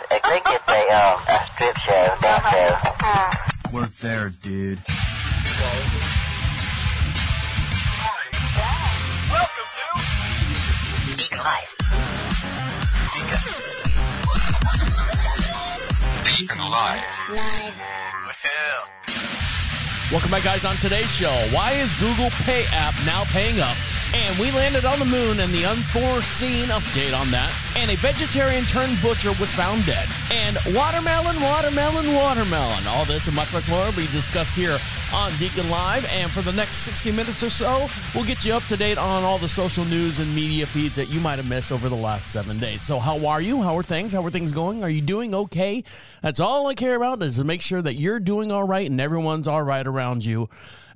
is. I think it's a, um, a strip show, dance show. Work there, dude. Welcome to Deacon Life. Deacon Live. Live. Well, Welcome back, guys. On today's show, why is Google Pay app now paying up? And we landed on the moon and the unforeseen update on that. And a vegetarian turned butcher was found dead. And watermelon, watermelon, watermelon. All this and much, much more will be discussed here on Deacon Live. And for the next 60 minutes or so, we'll get you up to date on all the social news and media feeds that you might have missed over the last seven days. So, how are you? How are things? How are things going? Are you doing okay? That's all I care about is to make sure that you're doing all right and everyone's all right around you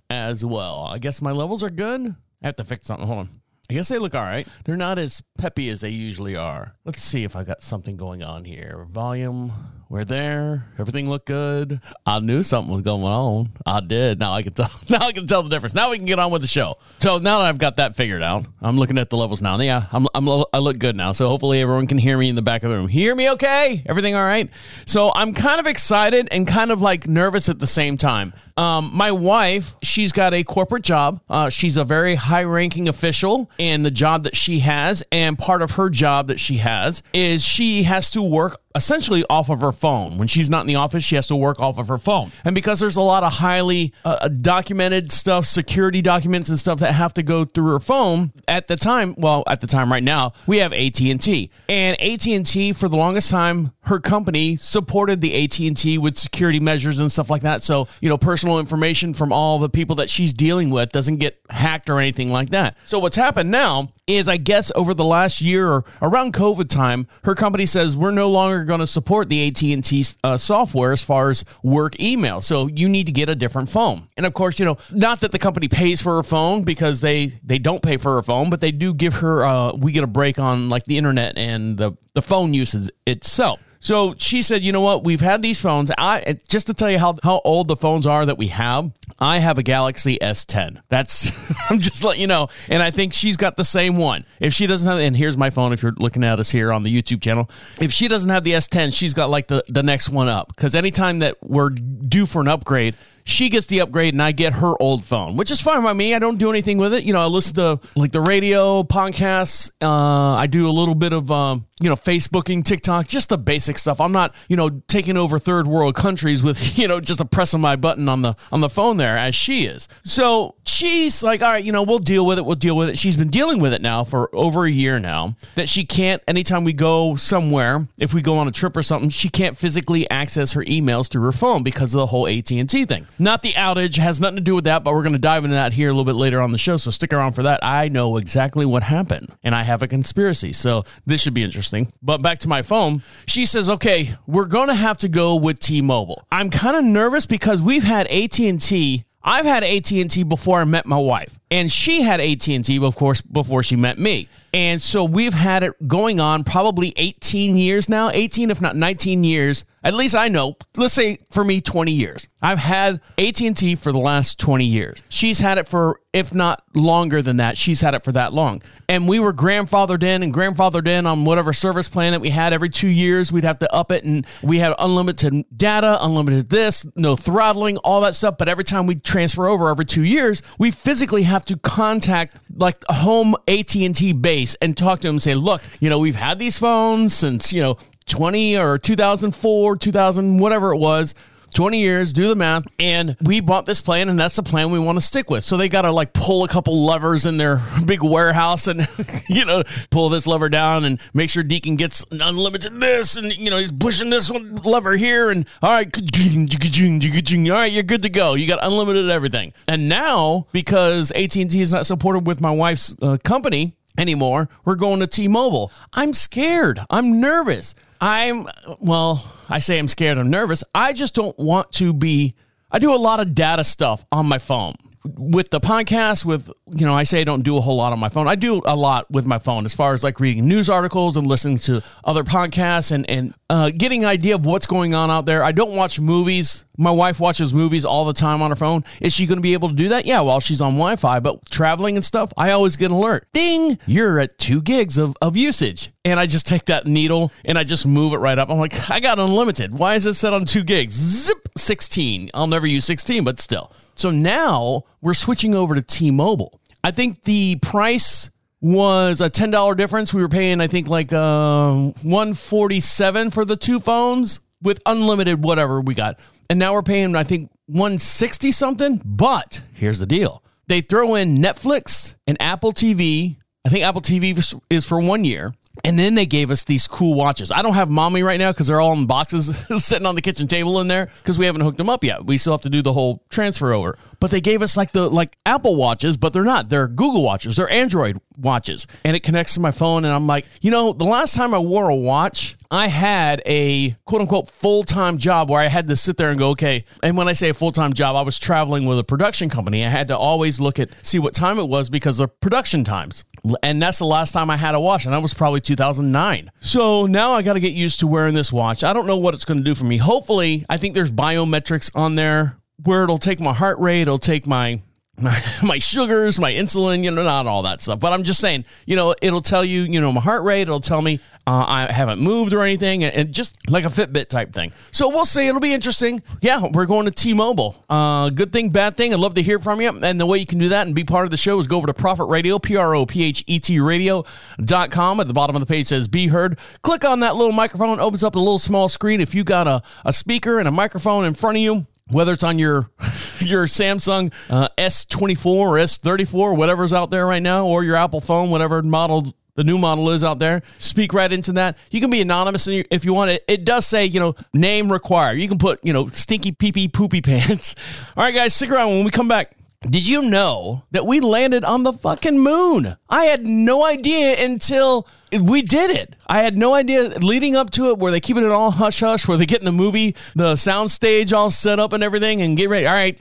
as well. I guess my levels are good. I have to fix something. Hold on. I guess they look all right. They're not as peppy as they usually are. Let's see if I got something going on here. Volume, we're there. Everything looked good. I knew something was going on. I did. Now I can tell. Now I can tell the difference. Now we can get on with the show. So now that I've got that figured out, I'm looking at the levels now. Yeah, I'm, I'm I look good now. So hopefully everyone can hear me in the back of the room. Hear me okay? Everything all right? So I'm kind of excited and kind of like nervous at the same time. Um, my wife, she's got a corporate job. Uh, she's a very high ranking official in the job that she has. And part of her job that she has is she has to work essentially off of her phone. When she's not in the office, she has to work off of her phone. And because there's a lot of highly uh, documented stuff, security documents and stuff that have to go through her phone, at the time, well, at the time right now, we have AT&T. And AT&T for the longest time, her company supported the AT&T with security measures and stuff like that. So, you know, personal information from all the people that she's dealing with doesn't get hacked or anything like that. So what's happened now is I guess over the last year or around COVID time, her company says we're no longer going to support the AT&T uh, software as far as work email. So you need to get a different phone. And of course, you know, not that the company pays for her phone because they they don't pay for her phone, but they do give her uh, we get a break on like the internet and the the phone usage itself. So she said, "You know what? We've had these phones. I just to tell you how how old the phones are that we have. I have a Galaxy S10. That's I'm just letting you know. And I think she's got the same one. If she doesn't have, and here's my phone. If you're looking at us here on the YouTube channel, if she doesn't have the S10, she's got like the the next one up. Because anytime that we're due for an upgrade." She gets the upgrade and I get her old phone, which is fine by me. I don't do anything with it. You know, I listen to like the radio, podcasts. Uh, I do a little bit of, um, you know, Facebooking, TikTok, just the basic stuff. I'm not, you know, taking over third world countries with, you know, just a press of my button on the on the phone there as she is. So she's like, all right, you know, we'll deal with it. We'll deal with it. She's been dealing with it now for over a year now. That she can't. Anytime we go somewhere, if we go on a trip or something, she can't physically access her emails through her phone because of the whole AT and T thing. Not the outage has nothing to do with that, but we're going to dive into that here a little bit later on the show. So stick around for that. I know exactly what happened, and I have a conspiracy, so this should be interesting. But back to my phone, she says, "Okay, we're going to have to go with T-Mobile." I'm kind of nervous because we've had AT and T. I've had AT and T before I met my wife, and she had AT and T, of course, before she met me. And so we've had it going on probably 18 years now, 18 if not 19 years. At least I know. Let's say for me 20 years. I've had AT&T for the last 20 years. She's had it for if not longer than that. She's had it for that long. And we were grandfathered in and grandfathered in on whatever service plan that we had every 2 years. We'd have to up it and we had unlimited data, unlimited this, no throttling, all that stuff, but every time we transfer over every 2 years, we physically have to contact like home AT&T base and talk to them and say, "Look, you know, we've had these phones since, you know, 20 or 2004, 2000, whatever it was. 20 years, do the math, and we bought this plan, and that's the plan we want to stick with. So they got to like pull a couple levers in their big warehouse and, you know, pull this lever down and make sure Deacon gets unlimited this, and, you know, he's pushing this one lever here, and all right, all right, you're good to go. You got unlimited everything. And now, because AT&T is not supported with my wife's uh, company, anymore. We're going to T-Mobile. I'm scared. I'm nervous. I'm well, I say I'm scared. I'm nervous. I just don't want to be I do a lot of data stuff on my phone. With the podcast, with you know, I say I don't do a whole lot on my phone. I do a lot with my phone as far as like reading news articles and listening to other podcasts and and uh, getting an idea of what's going on out there. I don't watch movies. My wife watches movies all the time on her phone. Is she going to be able to do that? Yeah, while she's on Wi-Fi, but traveling and stuff, I always get an alert. Ding! You're at two gigs of, of usage. And I just take that needle and I just move it right up. I'm like, I got unlimited. Why is it set on two gigs? Zip, 16. I'll never use 16, but still. So now we're switching over to T-Mobile. I think the price was a $10 difference. We were paying, I think, like uh, 147 for the two phones with unlimited whatever we got. And now we're paying, I think, 160 something. But here's the deal. They throw in Netflix and Apple TV. I think Apple TV is for one year. And then they gave us these cool watches. I don't have mommy right now because they're all in boxes sitting on the kitchen table in there because we haven't hooked them up yet. We still have to do the whole transfer over. But they gave us like the like Apple watches, but they're not. They're Google watches. They're Android watches. And it connects to my phone. And I'm like, you know, the last time I wore a watch, I had a quote unquote full time job where I had to sit there and go, okay. And when I say a full time job, I was traveling with a production company. I had to always look at, see what time it was because of production times. And that's the last time I had a watch, and that was probably 2009. So now I got to get used to wearing this watch. I don't know what it's going to do for me. Hopefully, I think there's biometrics on there where it'll take my heart rate, it'll take my my, my sugars, my insulin, you know, not all that stuff. But I'm just saying, you know, it'll tell you, you know, my heart rate. It'll tell me uh, I haven't moved or anything, and, and, just like a Fitbit type thing. So we'll see. It'll be interesting. Yeah, we're going to T-Mobile. Uh, good thing, bad thing. I'd love to hear from you. And the way you can do that and be part of the show is go over to Prophet Radio, P-R-O-P-H-E-T radio.com. At the bottom of the page says Be Heard. Click on that little microphone. Opens up a little small screen. If you got a, a speaker and a microphone in front of you, whether it's on your your Samsung uh, S24 or S34, whatever's out there right now, or your Apple phone, whatever model the new model is out there. Speak right into that. You can be anonymous if you want it. It does say, you know, name required. You can put, you know, stinky pee pee poopy pants. All right, guys, stick around when we come back. Did you know that we landed on the fucking moon? I had no idea until we did it. I had no idea leading up to it Were they keeping it all hush hush, Were they getting the movie, the sound stage all set up and everything, and get ready. All right,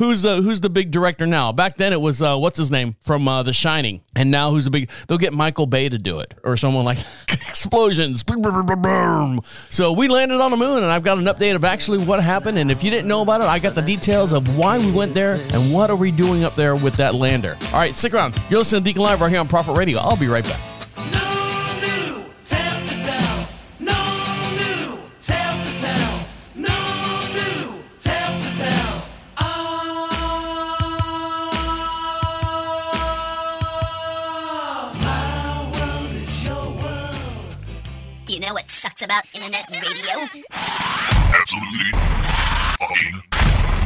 who's the who's the big director now? Back then it was uh, what's his name from uh, The Shining, and now who's the big? They'll get Michael Bay to do it or someone like explosions. So we landed on the moon, and I've got an update of actually what happened. And if you didn't know about it, I got the details of why we went there and what are we doing up there with that lander. All right, stick around. You're listening to Deacon Live right here on Prophet Radio. I'll be right back. About internet radio? Absolutely fucking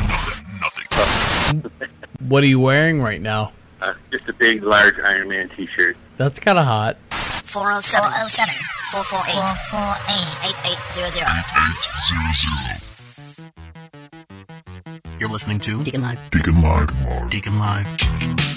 nothing. Nothing. what are you wearing right now? Uh, just a big, large Iron Man t-shirt. That's kind of hot. 407 448 448 8800. You're listening to Deacon Live. Deacon Live. Deacon Live.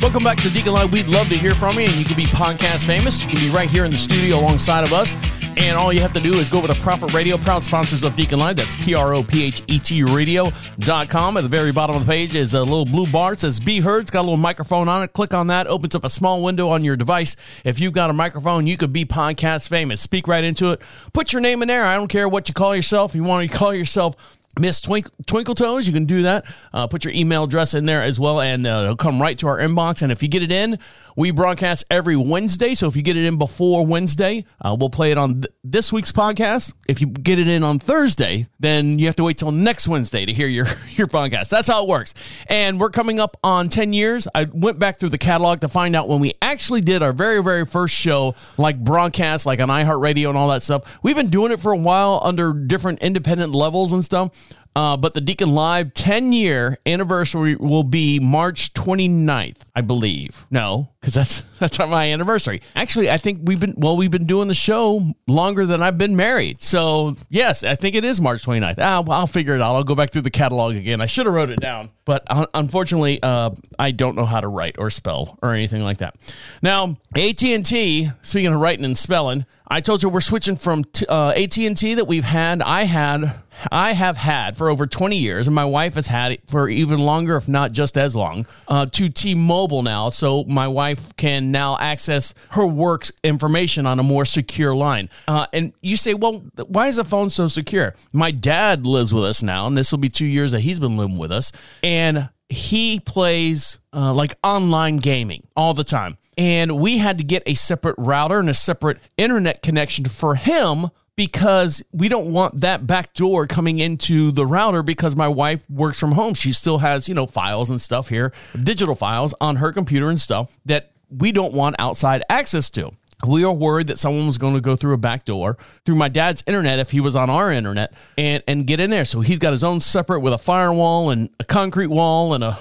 Welcome back to Deacon Live. We'd love to hear from you, and you can be podcast famous. You can be right here in the studio alongside of us. And all you have to do is go over to Prophet Radio, proud sponsors of Deacon Live. That's P R O P H E T radio.com. At the very bottom of the page is a little blue bar. It says Be Heard. It's got a little microphone on it. Click on that. Opens up a small window on your device. If you've got a microphone, you could be podcast famous. Speak right into it. Put your name in there. I don't care what you call yourself. You want to call yourself Miss Twinkle, Twinkle Toes, you can do that. Uh, put your email address in there as well, and uh, it'll come right to our inbox. And if you get it in, we broadcast every Wednesday. So if you get it in before Wednesday, uh, we'll play it on th- this week's podcast. If you get it in on Thursday, then you have to wait till next Wednesday to hear your, your podcast. That's how it works. And we're coming up on 10 years. I went back through the catalog to find out when we actually did our very, very first show, like broadcast, like on iHeartRadio and all that stuff. We've been doing it for a while under different independent levels and stuff. Uh, but the Deacon Live 10 year anniversary will be March 29th, I believe. No, because that's that's my anniversary. Actually, I think we've been well, we've been doing the show longer than I've been married. So yes, I think it is March 29th. I'll, I'll figure it out. I'll go back through the catalog again. I should have wrote it down, but un- unfortunately, uh, I don't know how to write or spell or anything like that. Now, AT and T. Speaking of writing and spelling, I told you we're switching from t- uh, AT and T that we've had. I had, I have had for over 20 years, and my wife has had it for even longer, if not just as long, uh, to T-Mobile now. So my wife can now access her work's information on a more secure line. Uh, and you say, well, why is the phone so secure? My dad lives with us now, and this will be two years that he's been living with us, and he plays uh, like online gaming all the time. And we had to get a separate router and a separate internet connection for him because we don't want that back door coming into the router because my wife works from home. She still has, you know, files and stuff here, digital files on her computer and stuff that we don't want outside access to we are worried that someone was going to go through a back door through my dad's internet if he was on our internet and and get in there. So he's got his own separate with a firewall and a concrete wall and a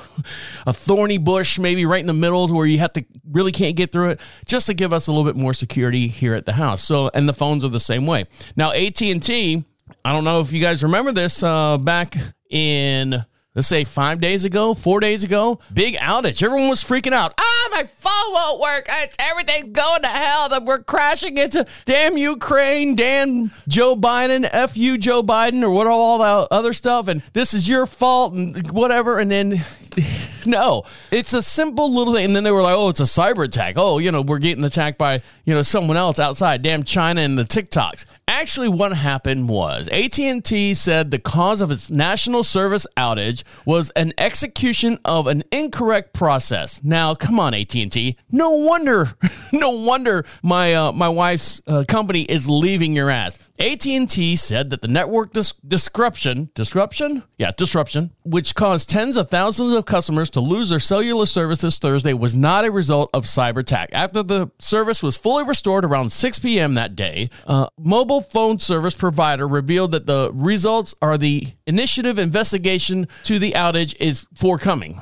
a thorny bush maybe right in the middle where you have to really can't get through it just to give us a little bit more security here at the house. So and the phones are the same way. Now AT&T, I don't know if you guys remember this uh, back in let's say five days ago, four days ago, big outage. Everyone was freaking out. Ah, my phone won't work. It's everything's going to hell. That we're crashing into damn Ukraine, damn Joe Biden, f you Joe Biden, or what all that other stuff. And this is your fault and whatever. And then. No, it's a simple little thing. And then they were like, oh, it's a cyber attack. Oh, you know, we're getting attacked by, you know, someone else outside, damn China and the TikToks. Actually, what happened was AT&T said the cause of its national service outage was an execution of an incorrect process. Now, come on, AT&T. No wonder, no wonder my uh, my wife's uh, company is leaving your ass. AT&T said that the network dis- disruption, disruption? Yeah, disruption, which caused tens of thousands of customers to lose their cellular services Thursday was not a result of cyber attack. After the service was fully restored around 6 p.m. that day, uh, mobile phone service provider revealed that the results are the initiative investigation to the outage is forthcoming.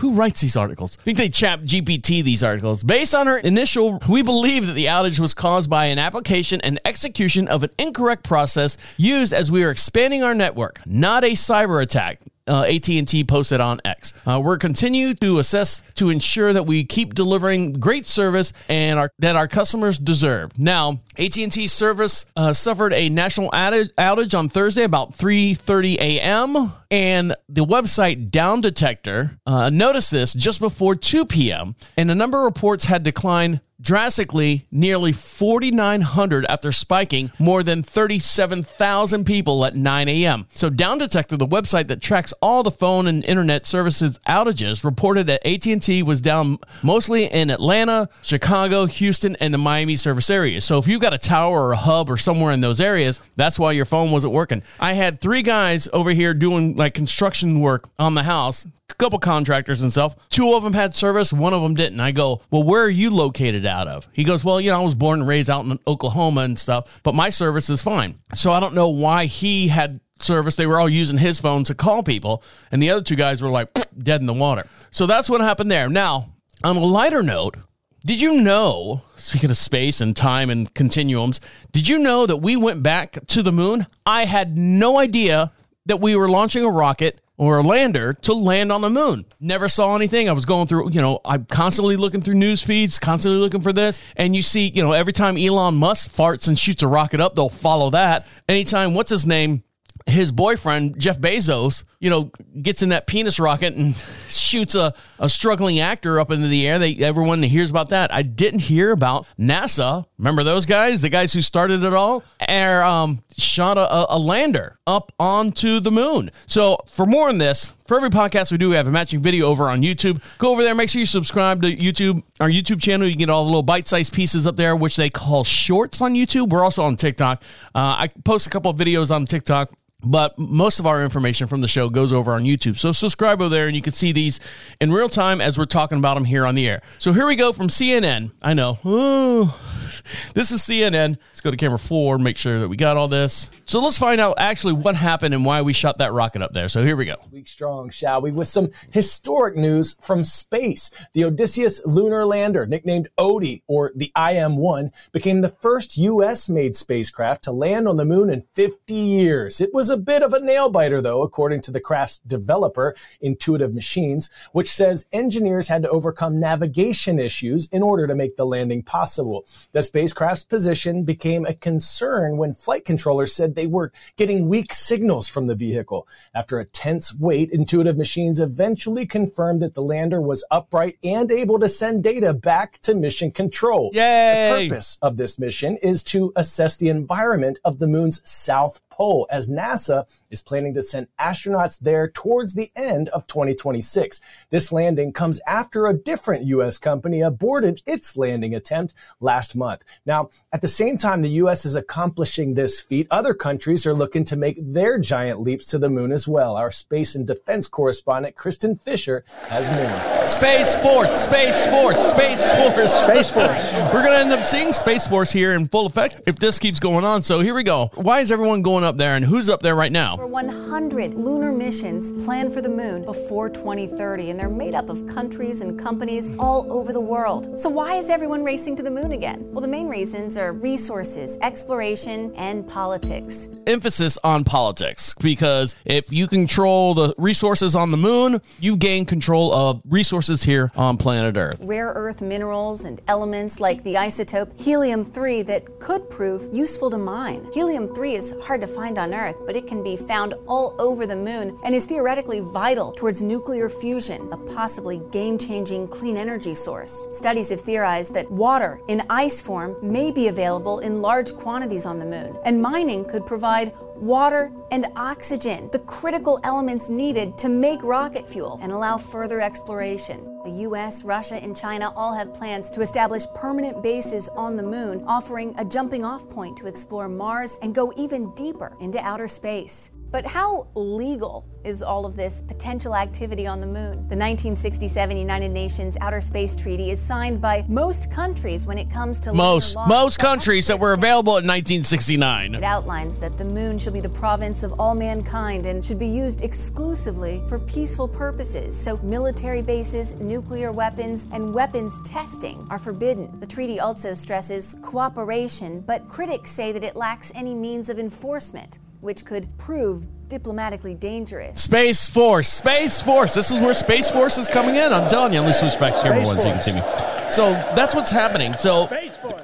Who writes these articles? I think they chat GPT these articles. Based on our initial, we believe that the outage was caused by an application and execution of an incorrect process used as we are expanding our network, not a cyber attack. Uh, AT&T posted on X. Uh, we're continue to assess to ensure that we keep delivering great service and our, that our customers deserve. Now, AT&T service uh, suffered a national outage, on Thursday about 3:30 a.m. and the website Down Detector uh, noticed this just before 2 p.m. and a number of reports had declined drastically nearly 4,900 after spiking more than 37,000 people at 9 a.m. So Down Detector, the website that tracks all the phone and internet services outages, reported that AT&T was down mostly in Atlanta, Chicago, Houston, and the Miami service areas. So if you've got a tower or a hub or somewhere in those areas, that's why your phone wasn't working. I had three guys over here doing like construction work on the house, a couple contractors and stuff. Two of them had service, one of them didn't. I go, "Well, where are you located out of?" He goes, "Well, you know, I was born and raised out in Oklahoma and stuff, but my service is fine." So I don't know why he had service. They were all using his phone to call people, and the other two guys were like dead in the water. So that's what happened there. Now, on a lighter note, did you know, speaking of space and time and continuums, did you know that we went back to the moon? I had no idea that we were launching a rocket or a lander to land on the moon. Never saw anything. I was going through, you know, I'm constantly looking through news feeds, constantly looking for this. And you see, you know, every time Elon Musk farts and shoots a rocket up, they'll follow that. Anytime, what's his name? His boyfriend Jeff Bezos, you know, gets in that penis rocket and shoots a, a struggling actor up into the air. They everyone hears about that. I didn't hear about NASA. Remember those guys, the guys who started it all, are um, shot a, a lander up onto the moon. So for more on this, for every podcast we do, we have a matching video over on YouTube. Go over there, make sure you subscribe to YouTube, our YouTube channel. You can get all the little bite-sized pieces up there, which they call shorts on YouTube. We're also on TikTok. Uh, I post a couple of videos on TikTok but most of our information from the show goes over on YouTube. So subscribe over there and you can see these in real time as we're talking about them here on the air. So here we go from CNN. I know. Oh, this is CNN. Let's go to camera four, make sure that we got all this. So let's find out actually what happened and why we shot that rocket up there. So here we go. week strong, shall we? With some historic news from space. The Odysseus lunar lander, nicknamed Odie or the IM-1, became the first U.S.-made spacecraft to land on the moon in 50 years. It was a bit of a nail biter, though, according to the craft's developer, Intuitive Machines, which says engineers had to overcome navigation issues in order to make the landing possible. The spacecraft's position became a concern when flight controllers said they were getting weak signals from the vehicle. After a tense wait, Intuitive Machines eventually confirmed that the lander was upright and able to send data back to mission control. Yay! The purpose of this mission is to assess the environment of the moon's south pole as NASA is planning to send astronauts there towards the end of 2026. This landing comes after a different U.S. company aborted its landing attempt last month. Now, at the same time the U.S. is accomplishing this feat, other countries are looking to make their giant leaps to the moon as well. Our space and defense correspondent, Kristin Fisher, has more. Space Force, Space Force, Space Force. Space Force. We're going to end up seeing Space Force here in full effect if this keeps going on. So here we go. Why is everyone going up there and who's up there right now? Over 100 lunar missions planned for the moon before 2030, and they're made up of countries and companies all over the world. So, why is everyone racing to the moon again? Well, the main reasons are resources, exploration, and politics. Emphasis on politics because if you control the resources on the moon, you gain control of resources here on planet Earth. Rare earth minerals and elements like the isotope helium 3 that could prove useful to mine. Helium 3 is hard to find on Earth, but it can be found all over the moon and is theoretically vital towards nuclear fusion, a possibly game changing clean energy source. Studies have theorized that water in ice form may be available in large quantities on the moon, and mining could provide water and oxygen, the critical elements needed to make rocket fuel and allow further exploration. The US, Russia, and China all have plans to establish permanent bases on the moon, offering a jumping off point to explore Mars and go even deeper into outer space. But how legal is all of this potential activity on the moon? The 1967 United Nations Outer Space Treaty is signed by most countries when it comes to Most most countries that were available in 1969. it outlines that the moon shall be the province of all mankind and should be used exclusively for peaceful purposes. So, military bases, nuclear weapons, and weapons testing are forbidden. The treaty also stresses cooperation, but critics say that it lacks any means of enforcement, which could prove diplomatically dangerous. Space Force, Space Force. This is where Space Force is coming in. I'm telling you. Let me switch back to camera one so you can see me. So that's what's happening. So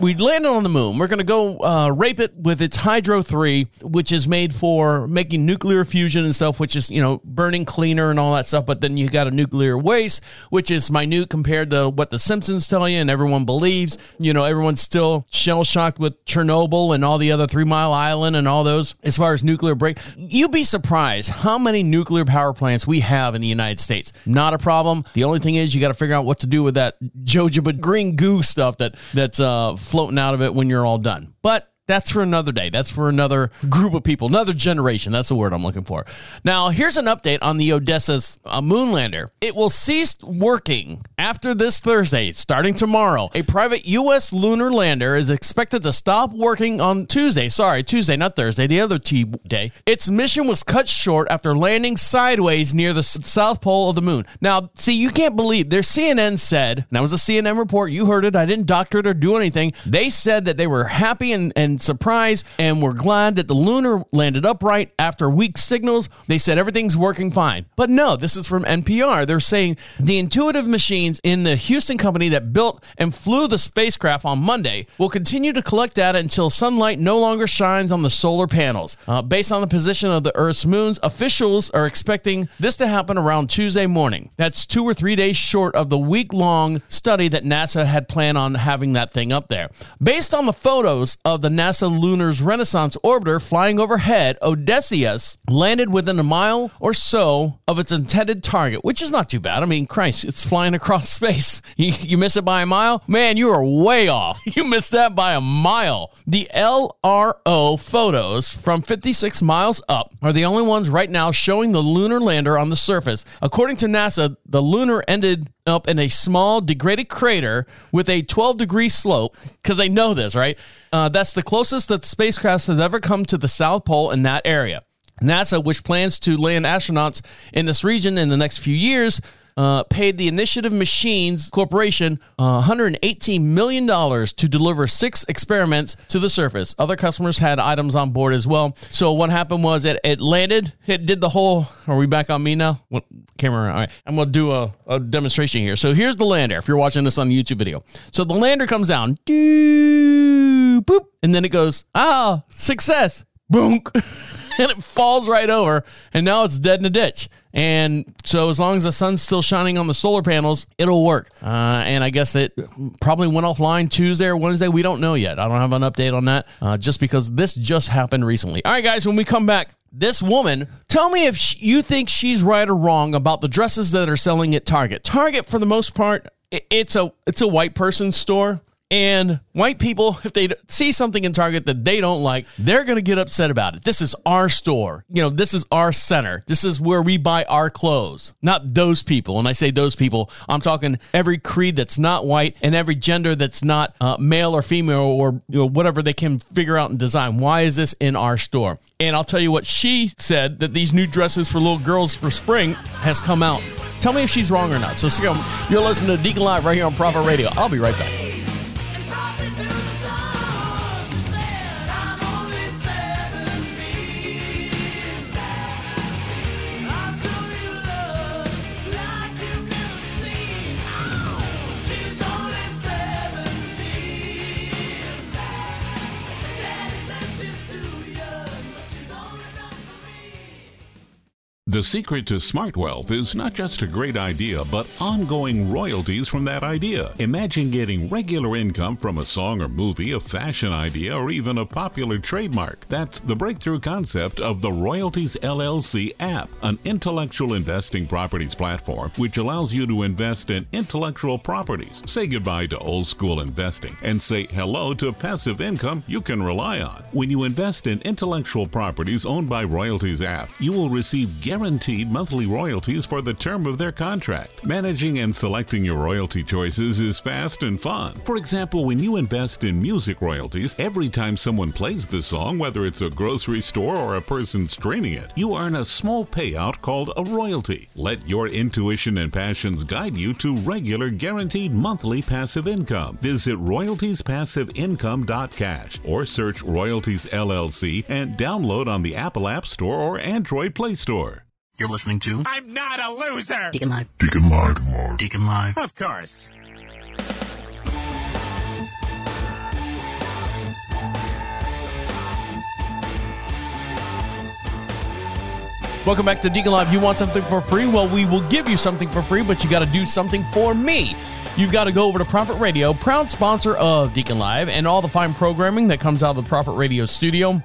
we landed on the moon. We're going to go uh, rape it with its Hydro 3, which is made for making nuclear fusion and stuff, which is, you know, burning cleaner and all that stuff. But then you got a nuclear waste, which is minute compared to what the Simpsons tell you and everyone believes. You know, everyone's still shell shocked with Chernobyl and all the other Three Mile Island and all those as far as nuclear break. You'd be surprised how many nuclear power plants we have in the United States. Not a problem. The only thing is you got to figure out what to do with that jojoba green goo stuff that that's uh, floating out of it when you're all done. But that's for another day. That's for another group of people, another generation. That's the word I'm looking for. Now, here's an update on the Odessa's uh, moon lander. It will cease working after this Thursday, starting tomorrow. A private U.S. lunar lander is expected to stop working on Tuesday. Sorry, Tuesday, not Thursday, the other T day. Its mission was cut short after landing sideways near the s- south pole of the moon. Now, see, you can't believe their CNN said, and that was a CNN report. You heard it. I didn't doctor it or do anything. They said that they were happy and, and surprised and were glad that the lunar landed upright after weak signals. They said everything's working fine. But no, this is from NPR. They're saying the intuitive machines in the Houston company that built and flew the spacecraft on Monday will continue to collect data until sunlight no longer shines on the solar panels. Uh, based on the position of the Earth's moons, officials are expecting this to happen around Tuesday morning. That's two or three days short of the week long study that NASA had planned on having that thing up there. Based on the photos of the NASA NASA Lunar's Renaissance orbiter flying overhead, Odysseus landed within a mile or so of its intended target, which is not too bad. I mean, Christ, it's flying across space. You, you miss it by a mile? Man, you are way off. You missed that by a mile. The LRO photos from 56 miles up are the only ones right now showing the lunar lander on the surface. According to NASA, the lunar ended up in a small degraded crater with a 12 degree slope because they know this, right? Uh, that's the closest that the spacecraft has ever come to the South Pole in that area. NASA, which plans to land astronauts in this region in the next few years, uh, paid the Initiative Machines Corporation uh, $118 million to deliver six experiments to the surface. Other customers had items on board as well. So what happened was it, it landed, it did the whole. Are we back on me now? What camera? All right, I'm gonna do a, a demonstration here. So here's the lander. If you're watching this on YouTube video, so the lander comes down, doo, boop, and then it goes, ah, success, boom. and it falls right over, and now it's dead in a ditch. And so, as long as the sun's still shining on the solar panels, it'll work. Uh, and I guess it probably went offline Tuesday or Wednesday. We don't know yet. I don't have an update on that, uh, just because this just happened recently. All right, guys, when we come back, this woman, tell me if you think she's right or wrong about the dresses that are selling at Target. Target, for the most part, it's a it's a white person store. And white people, if they see something in Target that they don't like, they're going to get upset about it. This is our store. You know, this is our center. This is where we buy our clothes, not those people. And I say those people, I'm talking every creed that's not white and every gender that's not uh, male or female or you know, whatever they can figure out and design. Why is this in our store? And I'll tell you what she said that these new dresses for little girls for spring has come out. Tell me if she's wrong or not. So, you're listening to Deacon Live right here on Prophet Radio. I'll be right back. The secret to smart wealth is not just a great idea, but ongoing royalties from that idea. Imagine getting regular income from a song or movie, a fashion idea, or even a popular trademark. That's the breakthrough concept of the Royalties LLC app, an intellectual investing properties platform which allows you to invest in intellectual properties. Say goodbye to old school investing and say hello to passive income you can rely on. When you invest in intellectual properties owned by Royalties app, you will receive guaranteed monthly royalties for the term of their contract. Managing and selecting your royalty choices is fast and fun. For example, when you invest in music royalties, every time someone plays the song, whether it's a grocery store or a person streaming it, you earn a small payout called a royalty. Let your intuition and passions guide you to regular guaranteed monthly passive income. Visit royaltiespassiveincome.cash or search Royalties LLC and download on the Apple App Store or Android Play Store. You're listening to I'm not a loser. Deacon Live. Deacon Live. More. Deacon Live. Of course. Welcome back to Deacon Live. You want something for free? Well, we will give you something for free, but you got to do something for me. You've got to go over to Prophet Radio, proud sponsor of Deacon Live, and all the fine programming that comes out of the Prophet Radio studio.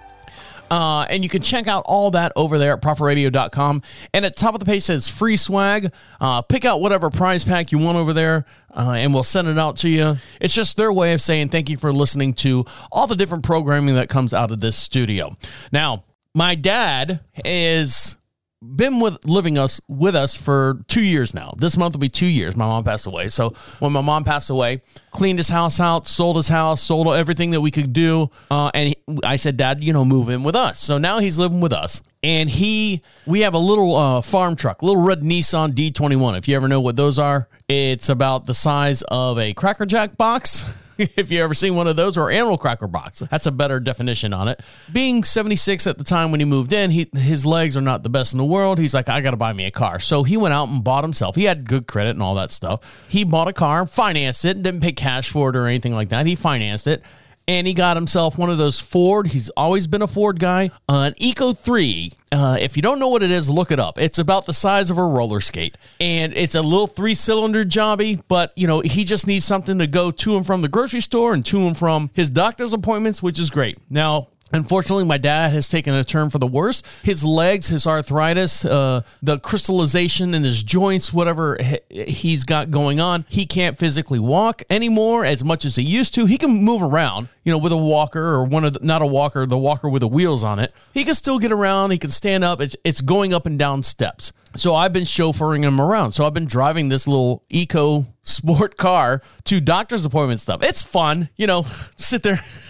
Uh, and you can check out all that over there at prophetradio.com. And at top of the page says free swag. Uh, pick out whatever prize pack you want over there, uh, and we'll send it out to you. It's just their way of saying thank you for listening to all the different programming that comes out of this studio. Now, my dad is been with living us with us for two years now. This month will be two years. My mom passed away. So when my mom passed away, cleaned his house out, sold his house, sold everything that we could do. Uh, and he, I said, Dad, you know, move in with us. So now he's living with us. And he, we have a little uh, farm truck, little red Nissan D21. If you ever know what those are, it's about the size of a Cracker Jack box. if you ever seen one of those or animal cracker box that's a better definition on it. Being 76 at the time when he moved in he his legs are not the best in the world. He's like i gotta buy me a car. So he went out and bought himself. He had good credit and all that stuff. He bought a car financed it didn't pay cash for it or anything like that. He financed it and he got himself one of those Ford. He's always been a Ford guy. Uh, an Eco 3. Uh, if you don't know what it is, look it up. It's about the size of a roller skate, and it's a little three cylinder jobby. But you know, he just needs something to go to and from the grocery store and to and from his doctor's appointments, which is great. Now, Unfortunately, my dad has taken a turn for the worse. His legs, his arthritis, uh, the crystallization in his joints, whatever he- he's got going on, he can't physically walk anymore as much as he used to. He can move around, you know, with a walker or one of the, not a walker, the walker with the wheels on it. He can still get around. He can stand up. It's, it's going up and down steps. So I've been chauffeuring him around. So I've been driving this little eco sport car to doctor's appointment stuff. It's fun, you know, sit there,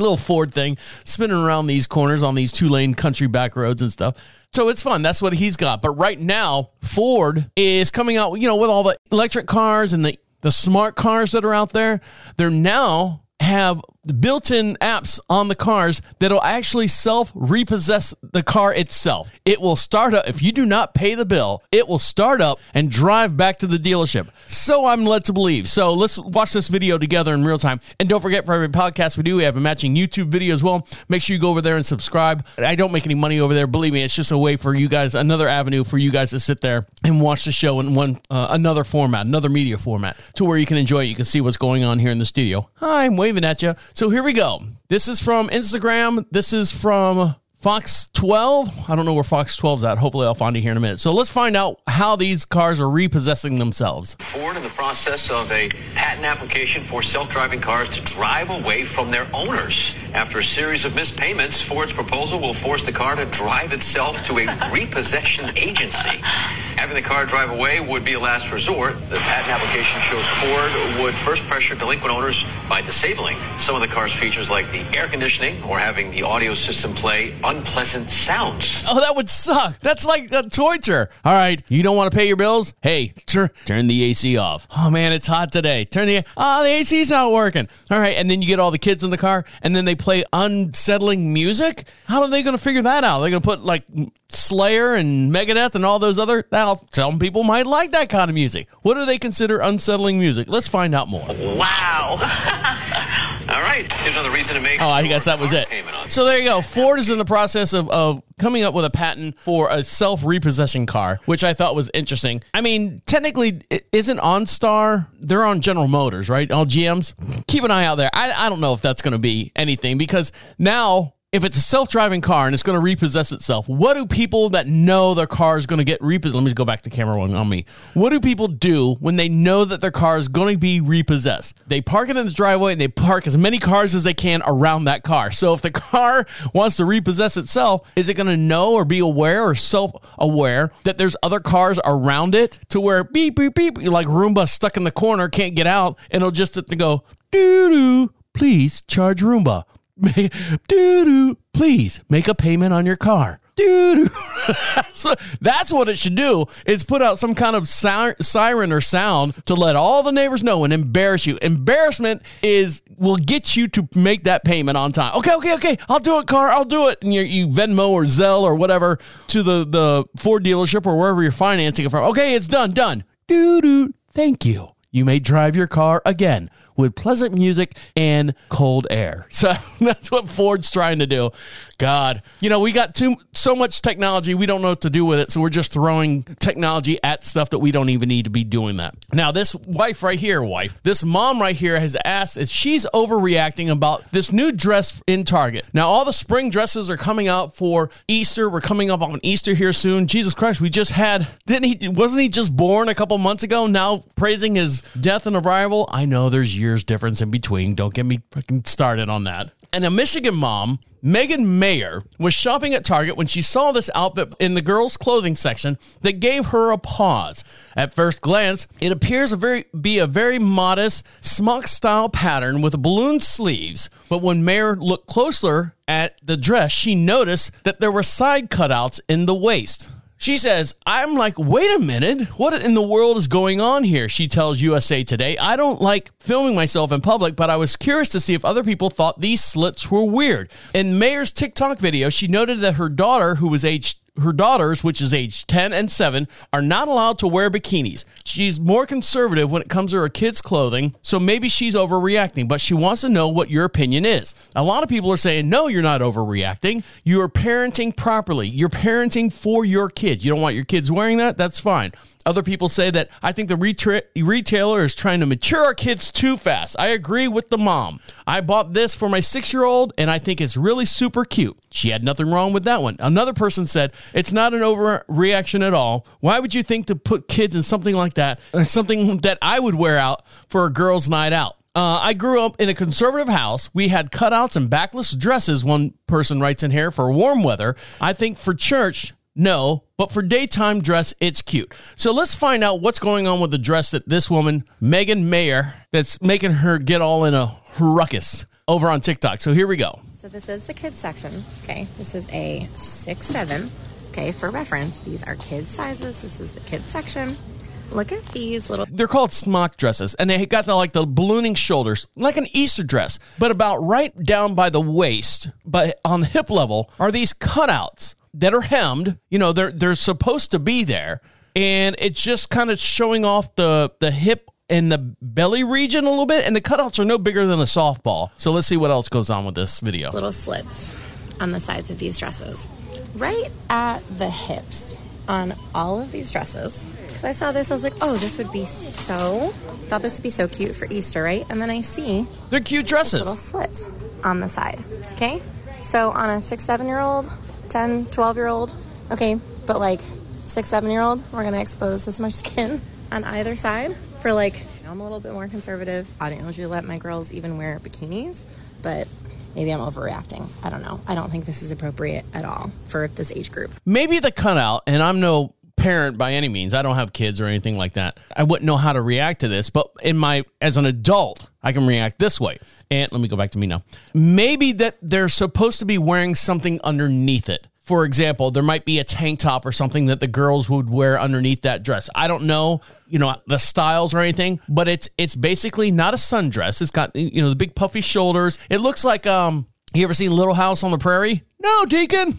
little Ford thing, spinning around these corners on these two lane country back roads and stuff. So it's fun. That's what he's got. But right now, Ford is coming out, you know, with all the electric cars and the, the smart cars that are out there. They're now have built-in apps on the cars that'll actually self repossess the car itself. It will start up if you do not pay the bill. It will start up and drive back to the dealership. So I'm led to believe. So let's watch this video together in real time. And don't forget for every podcast we do, we have a matching YouTube video as well. Make sure you go over there and subscribe. I don't make any money over there. Believe me, it's just a way for you guys, another avenue for you guys to sit there and watch the show in one uh, another format, another media format, to where you can enjoy it. You can see what's going on here in the studio. Hi, I'm waving at you. So here we go. This is from Instagram. This is from Fox 12. I don't know where Fox 12's at. Hopefully, I'll find it here in a minute. So let's find out how these cars are repossessing themselves. Ford in the process of a patent application for self-driving cars to drive away from their owners. After a series of missed payments, Ford's proposal will force the car to drive itself to a repossession agency. Having the car drive away would be a last resort. The patent application shows Ford would first pressure delinquent owners by disabling some of the car's features like the air conditioning or having the audio system play unpleasant sounds. Oh, that would suck. That's like a torture. All right, you don't want to pay your bills? Hey, tur- turn the AC off. Oh man, it's hot today. Turn the oh the AC's not working. All right, and then you get all the kids in the car, and then they play unsettling music. How are they going to figure that out? They're going to put like Slayer and Megadeth and all those other. Now, some people might like that kind of music. What do they consider unsettling music? Let's find out more. Wow. All right, here's another reason to make. Oh, I guess that was it. So there you go. Ford is in the process of, of coming up with a patent for a self repossessing car, which I thought was interesting. I mean, technically, it isn't OnStar. They're on General Motors, right? All GMs. Keep an eye out there. I, I don't know if that's going to be anything because now if it's a self-driving car and it's going to repossess itself, what do people that know their car is going to get repossessed? Let me go back to camera one on me. What do people do when they know that their car is going to be repossessed? They park it in the driveway and they park as many cars as they can around that car. So if the car wants to repossess itself, is it going to know or be aware or self-aware that there's other cars around it to where beep beep beep like Roomba stuck in the corner can't get out and it'll just go doo doo. Please charge Roomba doo doo, please make a payment on your car. So that's what it should do. Is put out some kind of si- siren or sound to let all the neighbors know and embarrass you. Embarrassment is will get you to make that payment on time. Okay, okay, okay. I'll do it, car. I'll do it. And you, you Venmo or Zelle or whatever to the the Ford dealership or wherever you're financing it from. Okay, it's done. Done. Doo doo. Thank you. You may drive your car again with pleasant music and cold air. So that's what Ford's trying to do. God, you know, we got too so much technology, we don't know what to do with it. So we're just throwing technology at stuff that we don't even need to be doing that. Now, this wife right here, wife, this mom right here has asked if she's overreacting about this new dress in Target. Now, all the spring dresses are coming out for Easter. We're coming up on Easter here soon. Jesus Christ, we just had didn't he wasn't he just born a couple months ago? Now praising his death and arrival. I know there's years difference in between. Don't get me fucking started on that. And a Michigan mom, Megan Mayer, was shopping at Target when she saw this outfit in the girls' clothing section that gave her a pause. At first glance, it appears to very, be a very modest smock style pattern with balloon sleeves. But when Mayer looked closer at the dress, she noticed that there were side cutouts in the waist. She says, I'm like, wait a minute. What in the world is going on here? She tells USA Today, I don't like filming myself in public, but I was curious to see if other people thought these slits were weird. In Mayer's TikTok video, she noted that her daughter, who was aged her daughters, which is age 10 and 7, are not allowed to wear bikinis. She's more conservative when it comes to her kids' clothing, so maybe she's overreacting, but she wants to know what your opinion is. A lot of people are saying, no, you're not overreacting. You are parenting properly. You're parenting for your kid. You don't want your kids wearing that? That's fine. Other people say that I think the retra- retailer is trying to mature our kids too fast. I agree with the mom. I bought this for my six year old and I think it's really super cute. She had nothing wrong with that one. Another person said it's not an overreaction at all. Why would you think to put kids in something like that? Something that I would wear out for a girl's night out. Uh, I grew up in a conservative house. We had cutouts and backless dresses, one person writes in here, for warm weather. I think for church, no, but for daytime dress, it's cute. So let's find out what's going on with the dress that this woman, Megan Mayer, that's making her get all in a ruckus over on TikTok. So here we go. So this is the kids section. Okay, this is a six seven. Okay, for reference, these are kids sizes. This is the kids section. Look at these little. They're called smock dresses, and they got the like the ballooning shoulders, like an Easter dress, but about right down by the waist, but on the hip level are these cutouts that are hemmed. You know, they're they're supposed to be there, and it's just kind of showing off the the hip and the belly region a little bit, and the cutouts are no bigger than a softball. So let's see what else goes on with this video. Little slits on the sides of these dresses, right at the hips on all of these dresses. Because I saw this, I was like, oh, this would be so. Thought this would be so cute for Easter, right? And then I see they're cute dresses. Little slit on the side. Okay, so on a six, seven year old 10, 12 year old. Okay, but like six, seven year old, we're gonna expose this much skin on either side for like, I'm a little bit more conservative. I don't usually let my girls even wear bikinis, but maybe I'm overreacting. I don't know. I don't think this is appropriate at all for this age group. Maybe the cutout, and I'm no parent by any means. I don't have kids or anything like that. I wouldn't know how to react to this, but in my as an adult, I can react this way. And let me go back to me now. Maybe that they're supposed to be wearing something underneath it. For example, there might be a tank top or something that the girls would wear underneath that dress. I don't know, you know, the styles or anything, but it's it's basically not a sundress. It's got you know the big puffy shoulders. It looks like um you ever seen Little House on the Prairie? No, Deacon,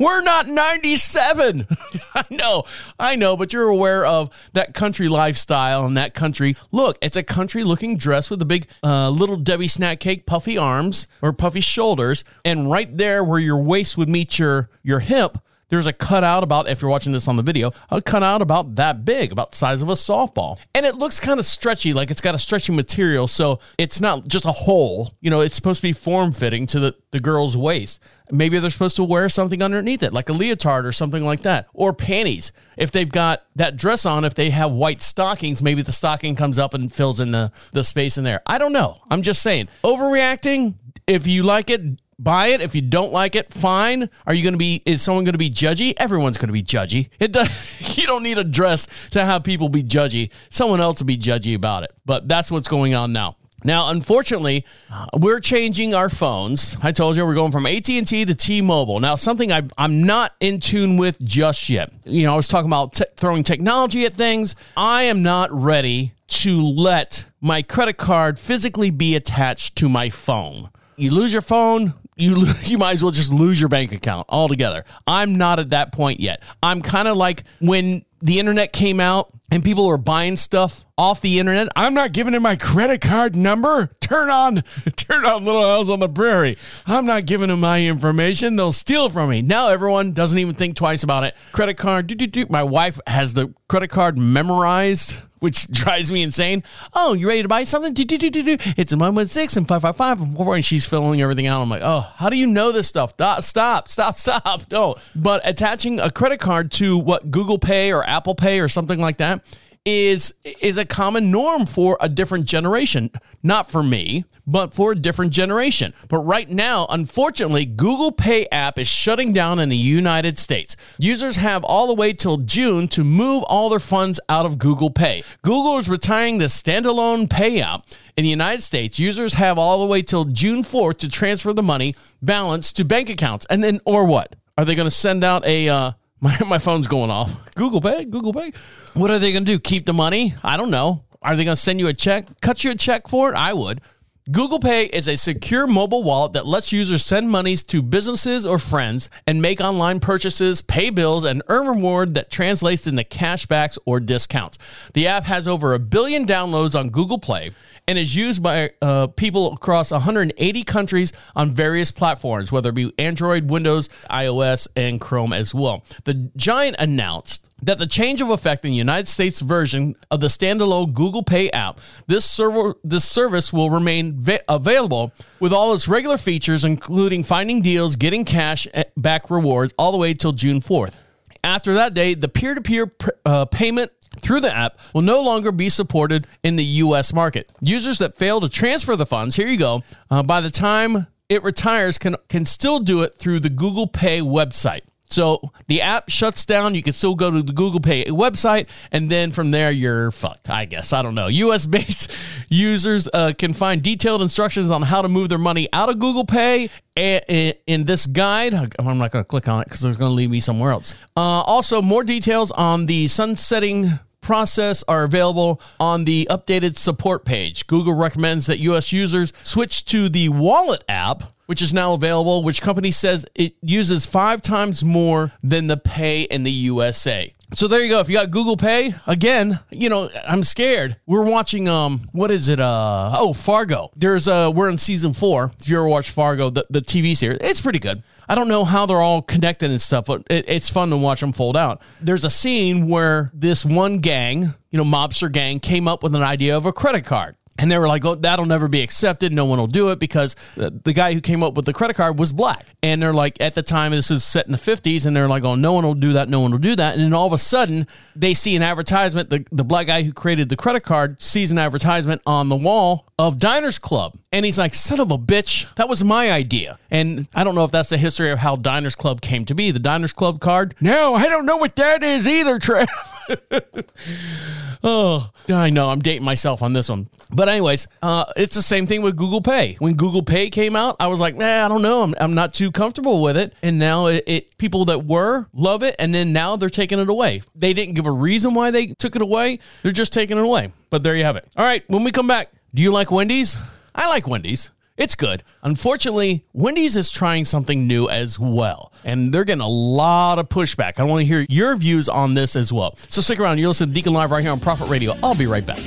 we're not 97. I know, I know, but you're aware of that country lifestyle and that country look. It's a country looking dress with a big uh, little Debbie snack cake, puffy arms or puffy shoulders. And right there where your waist would meet your, your hip, there's a cutout about if you're watching this on the video a cutout about that big about the size of a softball. And it looks kind of stretchy like it's got a stretchy material so it's not just a hole. You know it's supposed to be form fitting to the, the girl's waist. Maybe they're supposed to wear something underneath it like a leotard or something like that or panties. If they've got that dress on if they have white stockings maybe the stocking comes up and fills in the, the space in there. I don't know. I'm just saying overreacting if you like it buy it. If you don't like it, fine. Are you going to be? Is someone going to be judgy? Everyone's going to be judgy. It does. You don't need a dress to have people be judgy. Someone else will be judgy about it. But that's what's going on now. Now, unfortunately, uh, we're changing our phones. I told you we're going from AT&T to T-Mobile. Now, something i am not in tune with just yet. You know, I was talking about t- throwing technology at things. I am not ready to let my credit card physically be attached to my phone. You lose your phone, you you might as well just lose your bank account altogether. I'm not at that point yet. I'm kind of like when the internet came out and people were buying stuff off the internet. I'm not giving them my credit card number. Turn on turn on Little House on the Prairie. I'm not giving them my information. They'll steal from me. Now everyone doesn't even think twice about it. Credit card. My wife has the credit card memorized which drives me insane. Oh, you ready to buy something? It's a 116 and 555 and 4, and she's filling everything out. I'm like, oh, how do you know this stuff? Stop, stop, stop. Don't. But attaching a credit card to what Google Pay or Apple Pay or something like that is is a common norm for a different generation. Not for me, but for a different generation. But right now, unfortunately, Google Pay app is shutting down in the United States. Users have all the way till June to move all their funds out of Google Pay. Google is retiring the standalone pay app. In the United States, users have all the way till June 4th to transfer the money balance to bank accounts. And then or what? Are they going to send out a uh, my, my phone's going off. Google Pay, Google Pay. What are they going to do? Keep the money? I don't know. Are they going to send you a check? Cut you a check for it? I would. Google Pay is a secure mobile wallet that lets users send monies to businesses or friends and make online purchases, pay bills, and earn reward that translates into cashbacks or discounts. The app has over a billion downloads on Google Play and is used by uh, people across 180 countries on various platforms, whether it be Android, Windows, iOS, and Chrome as well. The giant announced that the change of effect in the United States version of the standalone Google Pay app, this server this service will remain va- available with all its regular features, including finding deals, getting cash eh, back rewards, all the way till June 4th. After that date, the peer-to-peer pr- uh, payment through the app will no longer be supported in the US market. Users that fail to transfer the funds, here you go, uh, by the time it retires can can still do it through the Google Pay website. So the app shuts down. You can still go to the Google Pay website, and then from there you're fucked. I guess I don't know. U.S. based users uh, can find detailed instructions on how to move their money out of Google Pay in this guide. I'm not going to click on it because it's going to lead me somewhere else. Uh, also, more details on the sunsetting process are available on the updated support page. Google recommends that US users switch to the Wallet app, which is now available, which company says it uses 5 times more than the Pay in the USA. So there you go. If you got Google Pay, again, you know, I'm scared. We're watching um what is it? Uh oh, Fargo. There's uh we're in season 4. If you ever watched Fargo, the, the TV series, it's pretty good. I don't know how they're all connected and stuff, but it, it's fun to watch them fold out. There's a scene where this one gang, you know, mobster gang, came up with an idea of a credit card. And they were like, oh, that'll never be accepted. No one will do it because the, guy who came up with the credit card was black. And they're like, at the time, this is set in the 50s, and they're like, oh, no one will do that. No one will do that. And then all of a sudden, they see an advertisement. The, the black guy who created the credit card sees an advertisement on the wall of Diners Club. And he's like, son of a bitch, that was my idea. And I don't know if that's the history of how Diners Club came to be. The Diners Club card? No, I don't know what that is either, Trev. oh, I know I'm dating myself on this one. But anyways, uh, it's the same thing with Google Pay. When Google Pay came out, I was like, nah, I don't know. I'm, I'm not too comfortable with it. And now it, it people that were love it, and then now they're taking it away. They didn't give a reason why they took it away. They're just taking it away. But there you have it. All right, when we come back, do you like Wendy's? I like Wendy's. It's good. Unfortunately, Wendy's is trying something new as well, and they're getting a lot of pushback. I want to hear your views on this as well. So stick around. You're listening to Deacon Live right here on Prophet Radio. I'll be right back.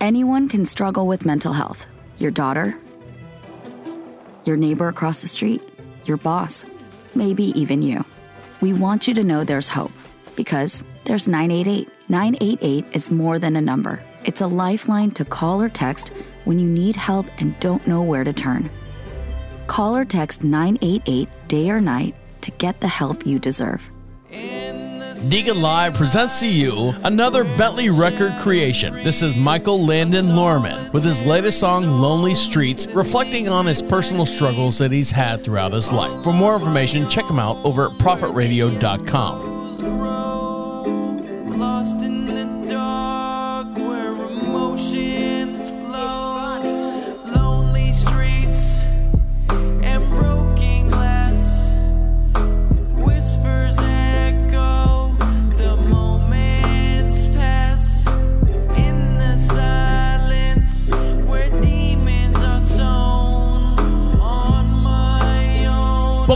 Anyone can struggle with mental health. Your daughter, your neighbor across the street, your boss, maybe even you. We want you to know there's hope because there's 988. 988 is more than a number, it's a lifeline to call or text when you need help and don't know where to turn. Call or text 988 day or night to get the help you deserve. Deacon Live presents to you another Bentley record creation. This is Michael Landon Lorman with his latest song, Lonely Streets, reflecting on his personal struggles that he's had throughout his life. For more information, check him out over at prophetradio.com.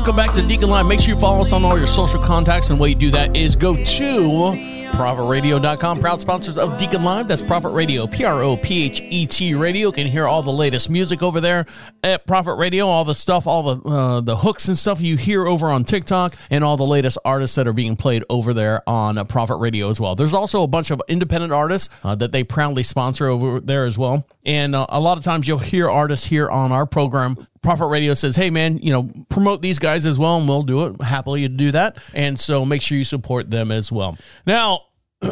Welcome back to Deacon Live. Make sure you follow us on all your social contacts, and the way you do that is go to ProphetRadio.com, proud sponsors of Deacon Live. That's Prophet Radio, P R O P H E T Radio. You can hear all the latest music over there at Prophet Radio, all the stuff, all the uh, the hooks and stuff you hear over on TikTok, and all the latest artists that are being played over there on Prophet Radio as well. There's also a bunch of independent artists uh, that they proudly sponsor over there as well. And uh, a lot of times you'll hear artists here on our program Prophet Radio says, hey, man, you know, promote these guys as well, and we'll do it happily to do that. And so make sure you support them as well. Now,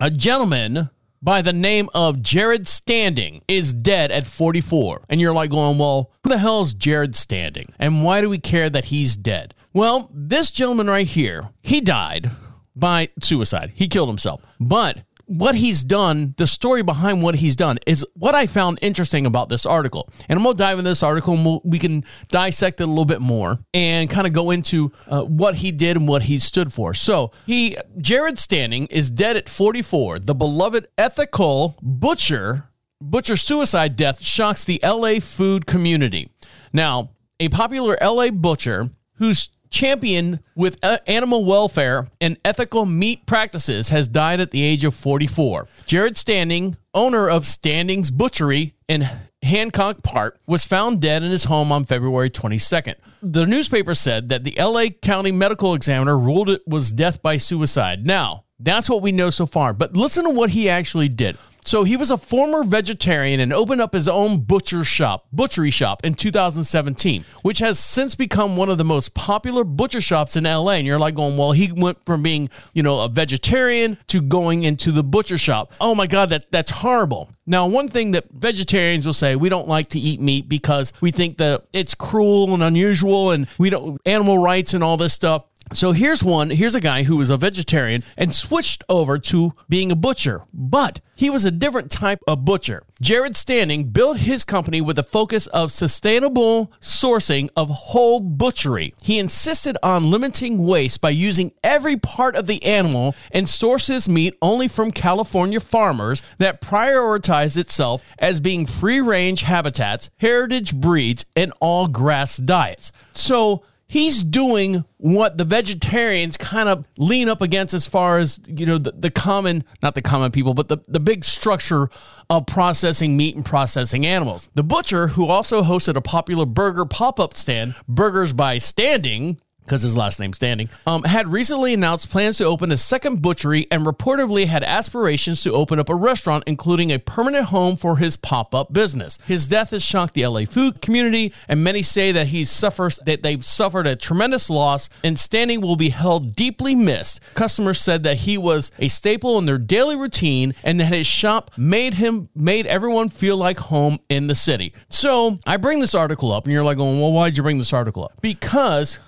a gentleman by the name of Jered Standing is dead at 44. And you're like going, well, who the hell is Jered Standing? And why do we care that he's dead? Well, this gentleman right here, he died by suicide. He killed himself. But what he's done, the story behind what he's done is what I found interesting about this article. And I'm going to dive into this article and we'll, we can dissect it a little bit more and kind of go into uh, what he did and what he stood for. So he, Jered Standing is dead at 44. The beloved ethical butcher, butcher suicide death shocks the LA food community. Now, a popular LA butcher who's champion with uh, animal welfare and ethical meat practices has died at the age of 44. Jered Standing, owner of Standing's Butchery in Hancock Park, was found dead in his home on February 22nd. The newspaper said that the LA County Medical Examiner ruled it was death by suicide. Now, that's what we know so far, but listen to what he actually did. So he was a former vegetarian and opened up his own butcher shop, butchery shop in 2017, which has since become one of the most popular butcher shops in LA. And you're like going, well, he went from being, you know, a vegetarian to going into the butcher shop. Oh my God, that that's horrible. Now, one thing that vegetarians will say, we don't like to eat meat because we think that it's cruel and unusual and we don't animal rights and all this stuff. So here's one. Here's a guy who was a vegetarian and switched over to being a butcher, but he was a different type of butcher. Jered Standing built his company with a focus of sustainable sourcing of whole butchery. He insisted on limiting waste by using every part of the animal and sources meat only from California farmers that prioritize itself as being free range habitats, heritage breeds, and all grass diets. So he's doing what the vegetarians kind of lean up against as far as you know the, the common not the common people but the, the big structure of processing meat and processing animals. The butcher who also hosted a popular burger pop-up stand burgers by standing because his last name's Standing, um, had recently announced plans to open a second butchery and reportedly had aspirations to open up a restaurant, including a permanent home for his pop-up business. His death has shocked the LA food community, and many say that he suffers that they've suffered a tremendous loss, and Standing will be held deeply missed. Customers said that he was a staple in their daily routine, and that his shop made him made everyone feel like home in the city. So I bring this article up, and you're like, "Well, why'd you bring this article up?" Because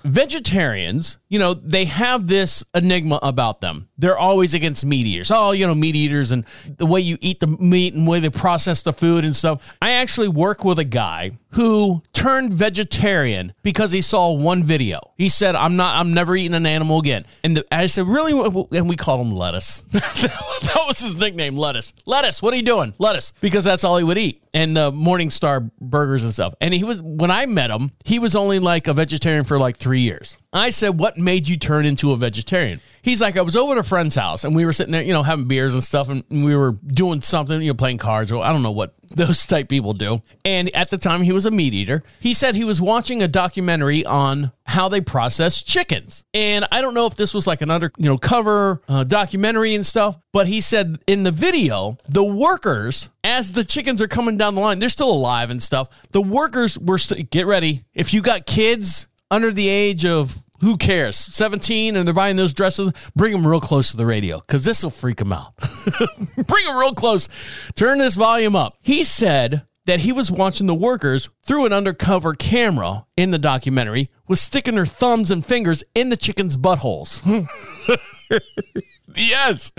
vegetarians, you know, they have this enigma about them. They're always against meat eaters. Oh, you know, meat eaters and the way you eat the meat and the way they process the food and stuff. I actually work with a guy who turned vegetarian because he saw one video. He said, "I'm not. I'm never eating an animal again." And the, I said, "Really?" And we called him Lettuce. that was his nickname, Lettuce. Lettuce. What are you doing, Lettuce? Because that's all he would eat, and the Morningstar burgers and stuff. And he was when I met him, he was only like a vegetarian for like three years. I said, "What made you turn into a vegetarian?" He's like, "I was over at a friend's house, and we were sitting there, you know, having beers and stuff, and we were doing something, you know, playing cards, or I don't know what those type people do. And at the time, he was a meat eater. He said he was watching a documentary on how they process chickens. And I don't know if this was like an under, you know, cover uh, documentary and stuff, but he said in the video, the workers, as the chickens are coming down the line, they're still alive and stuff. The workers were, st- get ready. If you got kids under the age of who cares? 17 and they're buying those dresses. Bring them real close to the radio because this will freak them out. Bring them real close. Turn this volume up. He said that he was watching the workers through an undercover camera in the documentary was sticking their thumbs and fingers in the chicken's buttholes. yes.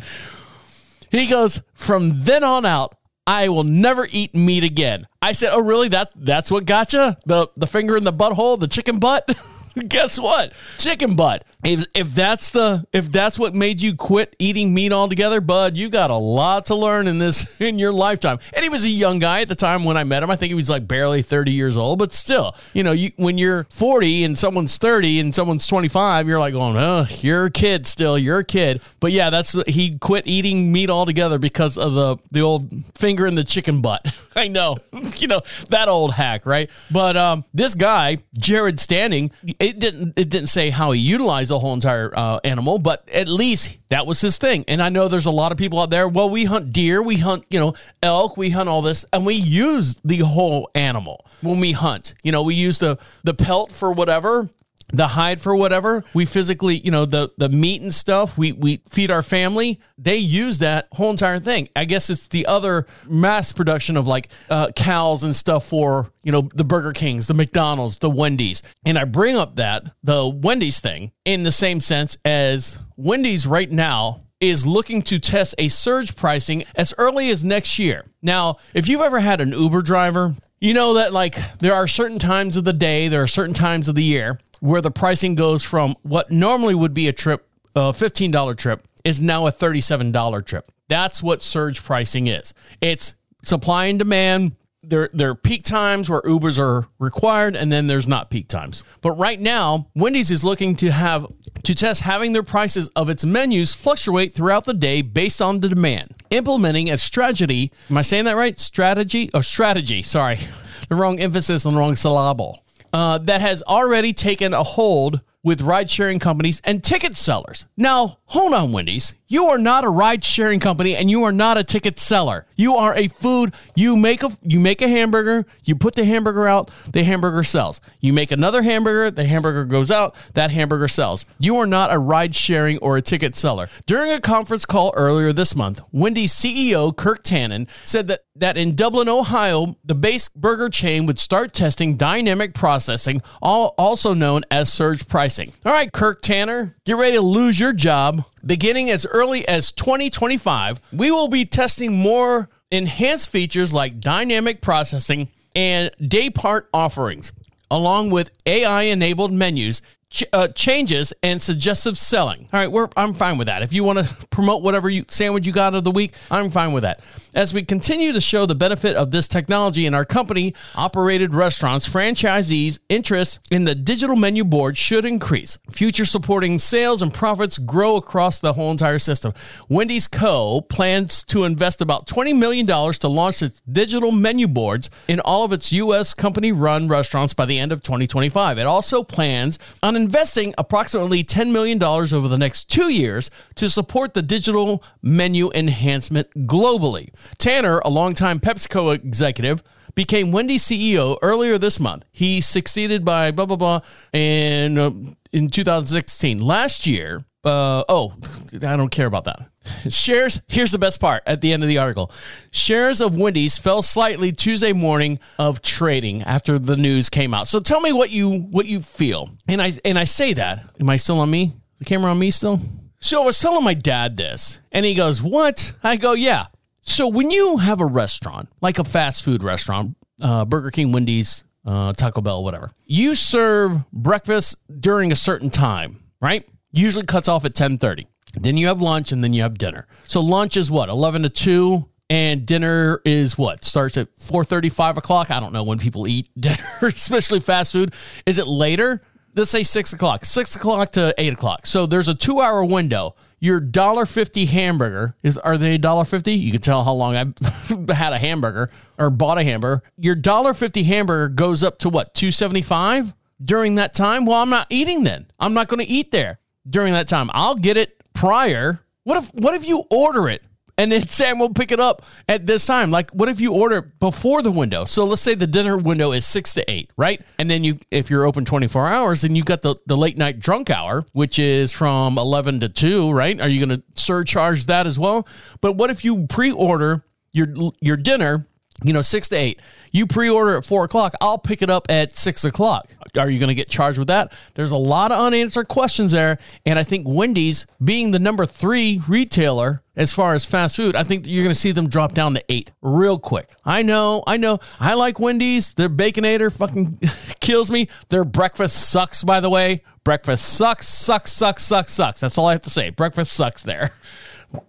He goes, from then on out, I will never eat meat again. I said, Oh, really? That that's what gotcha? The the finger in the butthole, the chicken butt? Guess what? Chicken butt. If, if that's the if that's what made you quit eating meat altogether, bud, you got a lot to learn in this in your lifetime. And he was a young guy at the time when I met him. I think he was like barely 30 years old, but still, you know, you when you're 40 and someone's 30 and someone's 25, you're like "Oh, you're a kid still. You're a kid." But yeah, that's he quit eating meat altogether because of the the old finger in the chicken butt. I know. you know, that old hack, right? But um this guy, Jered Standing, it didn't it didn't say how he utilized the whole entire uh, animal, but at least that was his thing. And I know there's a lot of people out there. Well, we hunt deer, we hunt you know elk, we hunt all this, and we use the whole animal when we hunt. You know, we use the the pelt for whatever the hide for whatever. We physically you know the the meat and stuff we we feed our family. They use that whole entire thing. I guess it's the other mass production of like uh, cows and stuff for you know the burger kings the mcdonald's the wendy's. And i bring up that the wendy's thing in the same sense as wendy's right now is looking to test a surge pricing as early as next year. Now, if you've ever had an Uber driver, you know that like there are certain times of the day, there are certain times of the year where the pricing goes from what normally would be a trip, a $15 trip, is now a $37 trip. That's what surge pricing is. It's supply and demand. There, there are peak times where Ubers are required, and then there's not peak times. But right now, Wendy's is looking to have to test having their prices of its menus fluctuate throughout the day based on the demand. Implementing a strategy. Am I saying that right? Strategy? Oh, strategy. Sorry, the wrong emphasis on the wrong syllable. Uh, that has already taken a hold with ride sharing companies and ticket sellers. Now, hold on, Wendy's. You are not a ride sharing company and you are not a ticket seller. You are a food. You make a you make a hamburger, you put the hamburger out, the hamburger sells. You make another hamburger, the hamburger goes out, that hamburger sells. You are not a ride sharing or a ticket seller. During a conference call earlier this month, Wendy's CEO Kirk Tanner said that that in Dublin, Ohio, the base burger chain would start testing dynamic processing, all, also known as surge pricing. All right, Kirk Tanner, get ready to lose your job. Beginning as early as 2025, we will be testing more enhanced features like dynamic processing and day part offerings, along with AI enabled menus ch- uh, changes and suggestive selling. All right, we're, I'm fine with that. If you want to promote whatever you, sandwich you got of the week, I'm fine with that. As we continue to show the benefit of this technology in our company operated restaurants, franchisees' interest in the digital menu board should increase. Future supporting sales and profits grow across the whole entire system. Wendy's Co. plans to invest about $20 million to launch its digital menu boards in all of its U.S. company run restaurants by the end of 2025. It also plans on investing approximately $10 million over the next two years to support the digital menu enhancement globally. Tanner, a longtime PepsiCo executive, became Wendy's CEO earlier this month. He succeeded by blah, blah, blah in, uh, in 2016. Last year, uh, oh, I don't care about that. Shares, here's the best part at the end of the article. Shares of Wendy's fell slightly Tuesday morning of trading after the news came out. So tell me what you what you feel. And I and I say that. Am I still on me? The camera on me still? So I was telling my dad this, and he goes, What? I go, Yeah. So when you have a restaurant, like a fast food restaurant, uh, Burger King, Wendy's, uh, Taco Bell, whatever, you serve breakfast during a certain time, right? Usually cuts off at 1030. Then you have lunch and then you have dinner. So lunch is what, 11 to 2? And dinner is what? Starts at 4.30, 5 o'clock? I don't know when people eat dinner, especially fast food. Is it later? Let's say 6 o'clock. 6 o'clock to 8 o'clock. So there's a two-hour window. Your $1.50 hamburger is are they $1.50? You can tell how long I've had a hamburger or bought a hamburger. Your $1.50 hamburger goes up to what? 275 during that time? Well, I'm not eating then. I'm not going to eat there during that time. I'll get it prior. What if what if you order it and then Sam will pick it up at this time? Like what if you order before the window? So let's say the dinner window is six to eight, right? And then you if you're open 24 hours, then you got the, the late night drunk hour, which is from 11 to 2, right? Are you going to surcharge that as well? But what if you pre-order your your dinner you know, six to eight. You pre order at four o'clock. I'll pick it up at six o'clock. Are you going to get charged with that? There's a lot of unanswered questions there. And I think Wendy's, being the number three retailer as far as fast food, I think you're going to see them drop down to eight real quick. I know, I know. I like Wendy's. Their Baconator fucking kills me. Their breakfast sucks, by the way. Breakfast sucks, sucks, sucks, sucks, sucks. That's all I have to say. Breakfast sucks there.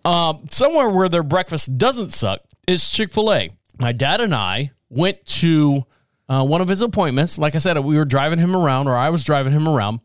Um, somewhere where their breakfast doesn't suck is Chick fil A my dad and I went to uh, one of his appointments. Like I said, we were driving him around, or I was driving him around,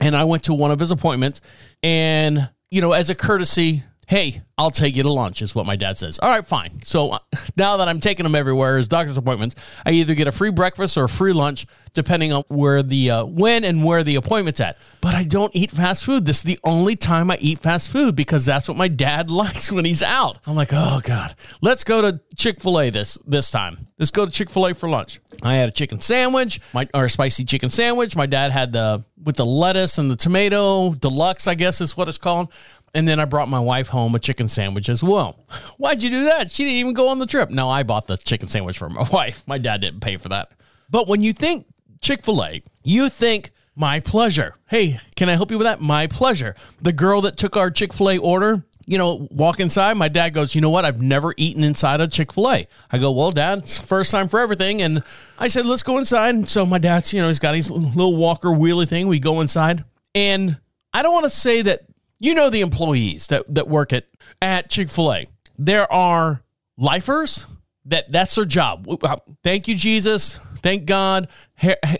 and I went to one of his appointments. And, you know, as a courtesy, hey, I'll take you to lunch, is what my dad says. All right, fine. So uh, now that I'm taking him everywhere as doctor's appointments, I either get a free breakfast or a free lunch, depending on where the, uh, when and where the appointment's at. But I don't eat fast food. This is the only time I eat fast food because that's what my dad likes when he's out. I'm like, oh God, let's go to Chick fil A this, this time. Let's go to Chick fil A for lunch. I had a chicken sandwich, my, or a spicy chicken sandwich. My dad had the, with the lettuce and the tomato, deluxe, I guess is what it's called. And then I brought my wife home a chicken sandwich as well. Why'd you do that? She didn't even go on the trip. No, I bought the chicken sandwich for my wife. My dad didn't pay for that. But when you think Chick fil A, you think my pleasure. Hey, can I help you with that? My pleasure. The girl that took our Chick fil A order you know, walk inside. My dad goes, you know what? I've never eaten inside a Chick fil A. I go, well, dad, it's first time for everything. And I said, let's go inside. So my dad's, you know, he's got his little walker wheelie thing. We go inside. And I don't want to say that, you know, the employees that, that work at, at Chick fil A. There are lifers that that's their job. Uh, Thank you, Jesus. Thank God.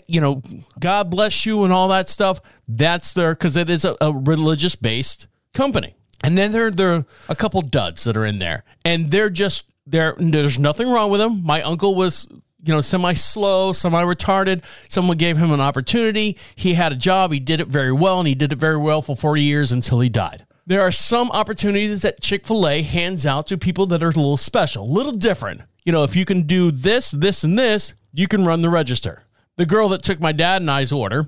You know, God bless you and all that stuff. That's their because it is a, a religious based company. And then there there are a couple duds that are in there, and they're just there. There's nothing wrong with them. My uncle was you know semi slow, semi retarded. Someone gave him an opportunity. He had a job. He did it very well, and he did it very well for 40 years until he died. There are some opportunities that Chick fil A hands out to people that are a little special, a little different. You know, if you can do this, this, and this, you can run the register. The girl that took my dad and I's order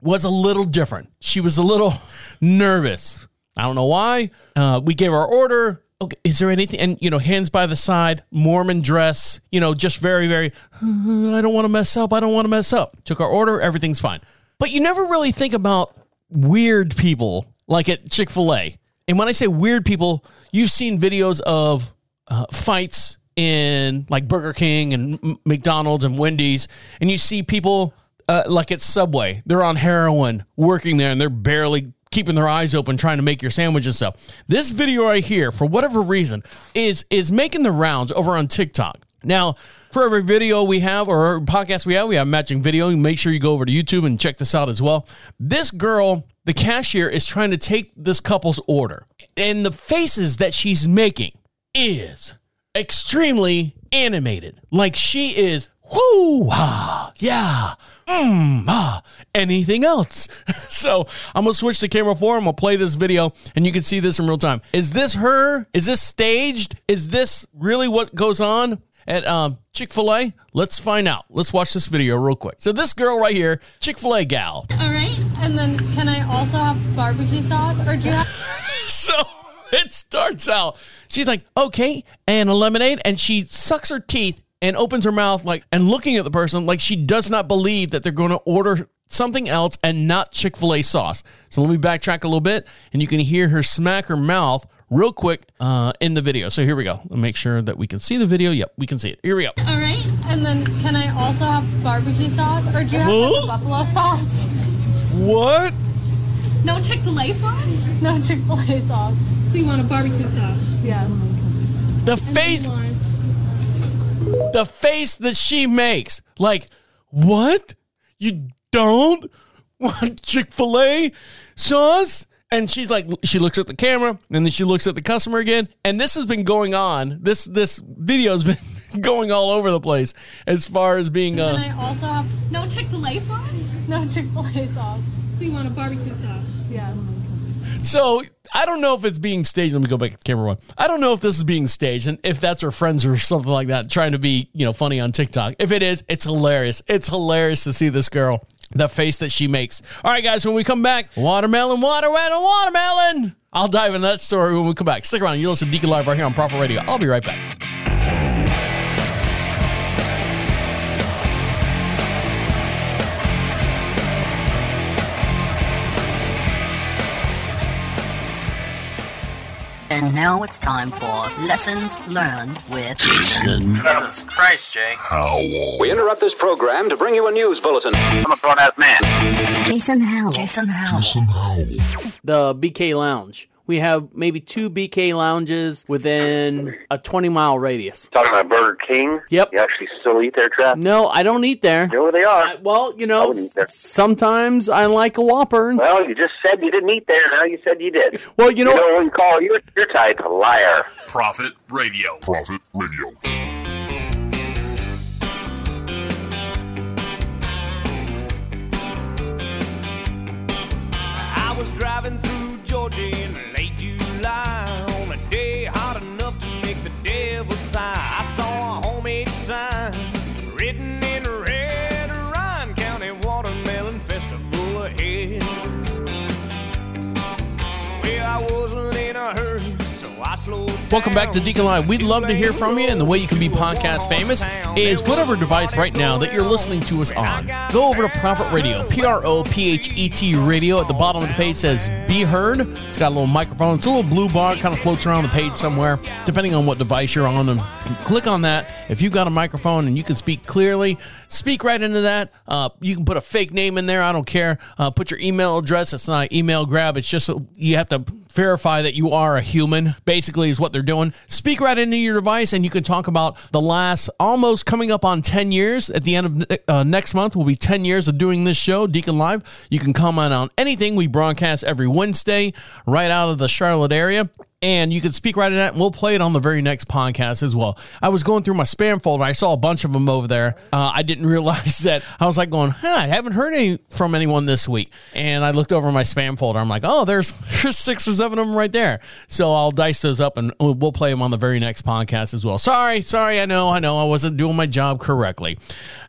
was a little different. She was a little nervous. I don't know why. Uh, we gave our order. Okay, is there anything? And you know, hands by the side, Mormon dress. You know, just very, very. "Uh, I don't want to mess up. I don't want to mess up. Took our order. Everything's fine. But you never really think about weird people like at Chick Fil A. And when I say weird people, you've seen videos of uh, fights in like Burger King and McDonald's and Wendy's, and you see people uh, like at Subway, they're on heroin working there and they're barely keeping their eyes open trying to make your sandwich and stuff. This video right here, for whatever reason, is is making the rounds over on TikTok. Now, for every video we have or podcast we have, we have matching video. Make sure you go over to YouTube and check this out as well. This girl, the cashier, is trying to take this couple's order, and the faces that she's making is extremely animated. Like she is, whoo, ah, yeah, mm, ah, anything else. so I'm gonna switch the camera. I'm gonna play this video, and you can see this in real time. Is this her? Is this staged? Is this really what goes on? At um, Chick fil A? Let's find out. Let's watch this video real quick. So, this girl right here, Chick fil A gal, All right. And then can I also have barbecue sauce or do you have so it starts out. She's like, okay, and a lemonade, and she sucks her teeth and opens her mouth like and looking at the person like she does not believe that they're going to order something else and not Chick Fil A sauce. So let me backtrack a little bit, and you can hear her smack her mouth real quick uh, in the video. So here we go. Let me make sure that we can see the video. Yep, we can see it. Here we go. All right. And then can I also have barbecue sauce or do you have like, Huh? the buffalo sauce? What? No Chick-fil-A sauce? No Chick-fil-A sauce. So you want a barbecue sauce? Yes. The face the face that she makes. Like, what? You don't want Chick fil A sauce? And she's like, she looks at the camera and then she looks at the customer again. And this has been going on. This this video has been going all over the place as far as being Can uh I also have no Chick-fil-A sauce? No Chick-fil-A sauce. So you want a barbecue sauce? Yes. So I don't know if it's being staged. Let me go back to camera one. I don't know if this is being staged and if that's her friends or something like that trying to be, you know, funny on TikTok. If it is, it's hilarious. It's hilarious to see this girl, the face that she makes. All right, guys, when we come back, watermelon, watermelon, watermelon. I'll dive into that story when we come back. Stick around. You listen to Deacon Live right here on Prophet Radio. I'll be right back. And now it's time for Lessons Learned with Jason. Jesus Christ, Jay. We interrupt this program to bring you a news bulletin. I'm a grown ass man. Jason Howell. Jason Howell. Jason Howell. The BK Lounge. We have maybe two BK lounges within a 20 mile radius. Talking about Burger King? Yep. You actually still eat there, Trav? No, I don't eat there. You know where they are? well, you know, wouldn't eat there. sometimes I like a Whopper. Well, you just said you didn't eat there. Now you said you did. Well, you know you know what we call you? You're tied to liar. Prophet Radio. Prophet Radio. I was driving through Georgia in late July on a day hot enough to make the devil sigh. I saw a homemade sign written in red, Ryan County Watermelon Festival ahead. Well, I wasn't in a hurry, so I slowed Welcome back to Deacon Live. We'd love to hear from you, and the way you can be podcast famous is whatever device right now that you're listening to us on. Go over to Prophet Radio, P R O P H E T Radio. At the bottom of the page says "Be Heard." It's got a little microphone. It's a little blue bar, kind of floats around the page somewhere, depending on what device you're on. And click on that. If you've got a microphone and you can speak clearly, speak right into that. Uh, you can put a fake name in there. I don't care. Uh, put your email address. It's not email grab. It's just you have to verify that you are a human. Basically, is what they're doing. Speak right into your device, and you can talk about the last almost coming up on ten years. At the end of uh, next month, will be ten years of doing this show, Deacon Live. You can comment on anything we broadcast every Wednesday, right out of the Charlotte area and you can speak right in that. And we'll play it on the very next podcast as well. I was going through my spam folder. I saw a bunch of them over there. Uh, i didn't realize that. I was like going huh, i haven't heard any from anyone this week. And i looked over my spam folder. I'm like oh there's, there's six or seven of them right there. So i'll dice those up and we'll play them on the very next podcast as well. Sorry sorry. I know i know. I wasn't doing my job correctly.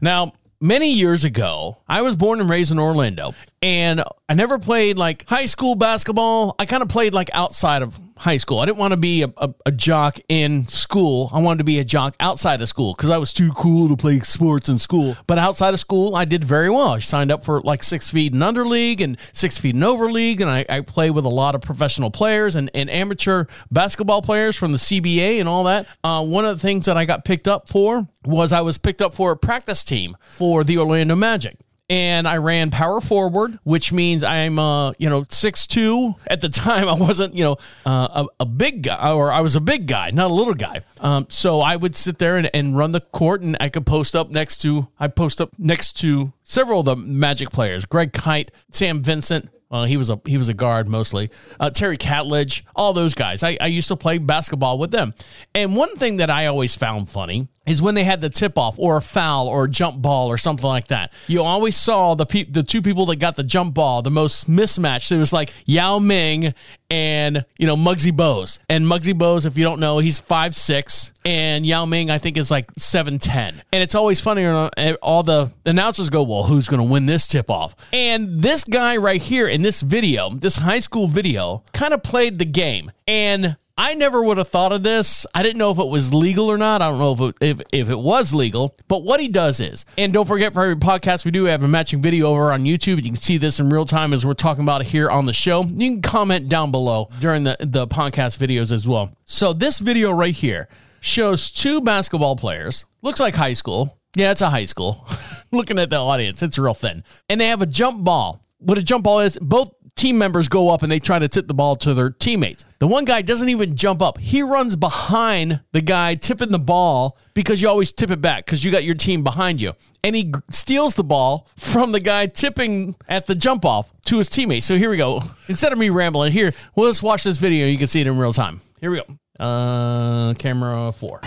Now many years ago, I was born and raised in Orlando, and I never played like high school basketball. I kind of played like outside of high school. I didn't want to be a, a, a jock in school. I wanted to be a jock outside of school because I was too cool to play sports in school. But outside of school, I did very well. I signed up for like six feet and under league and six feet and over league, and I, I play with a lot of professional players and, and amateur basketball players from the CBA and all that. Uh, one of the things that I got picked up for was I was picked up for a practice team for the Orlando Magic and I ran power forward, which means I'm, uh, you know, six two. At the time, I wasn't, you know, uh, a, a, big guy, or I was a big guy, not a little guy. Um, so I would sit there and, and run the court, and I could post up next to, I post up next to several of the Magic players, Greg Kite, Sam Vincent, well, he was a he was a guard mostly. Uh, Terry Catledge, all those guys. I, I used to play basketball with them. And one thing that I always found funny is when they had the tip off or a foul or a jump ball or something like that. You always saw the pe- the two people that got the jump ball the most mismatched. It was like Yao Ming and you know Muggsy Bogues. And Muggsy Bogues, if you don't know, he's five six, and Yao Ming I think is like seven ten. And it's always funny. Uh, eh, all the announcers go, "Well, who's going to win this tip off?" And this guy right here in this video, this high school video, kind of played the game and I never would have thought of this. I didn't know if it was legal or not. I don't know if it, if, if it was legal. But what he does is, and don't forget for every podcast we do we have a matching video over on YouTube. You can see this in real time as we're talking about it here on the show. You can comment down below during the, the podcast videos as well. So this video right here shows two basketball players. Looks like high school. Yeah, it's a high school. Looking at the audience, it's real thin. And they have a jump ball. What a jump ball is, both team members go up and they try to tip the ball to their teammates. The one guy doesn't even jump up. He runs behind the guy tipping the ball because you always tip it back because you got your team behind you. And he steals the ball from the guy tipping at the jump off to his teammate. So here we go. Instead of me rambling, here, well, let's watch this video. You can see it in real time. Here we go. Uh, camera four.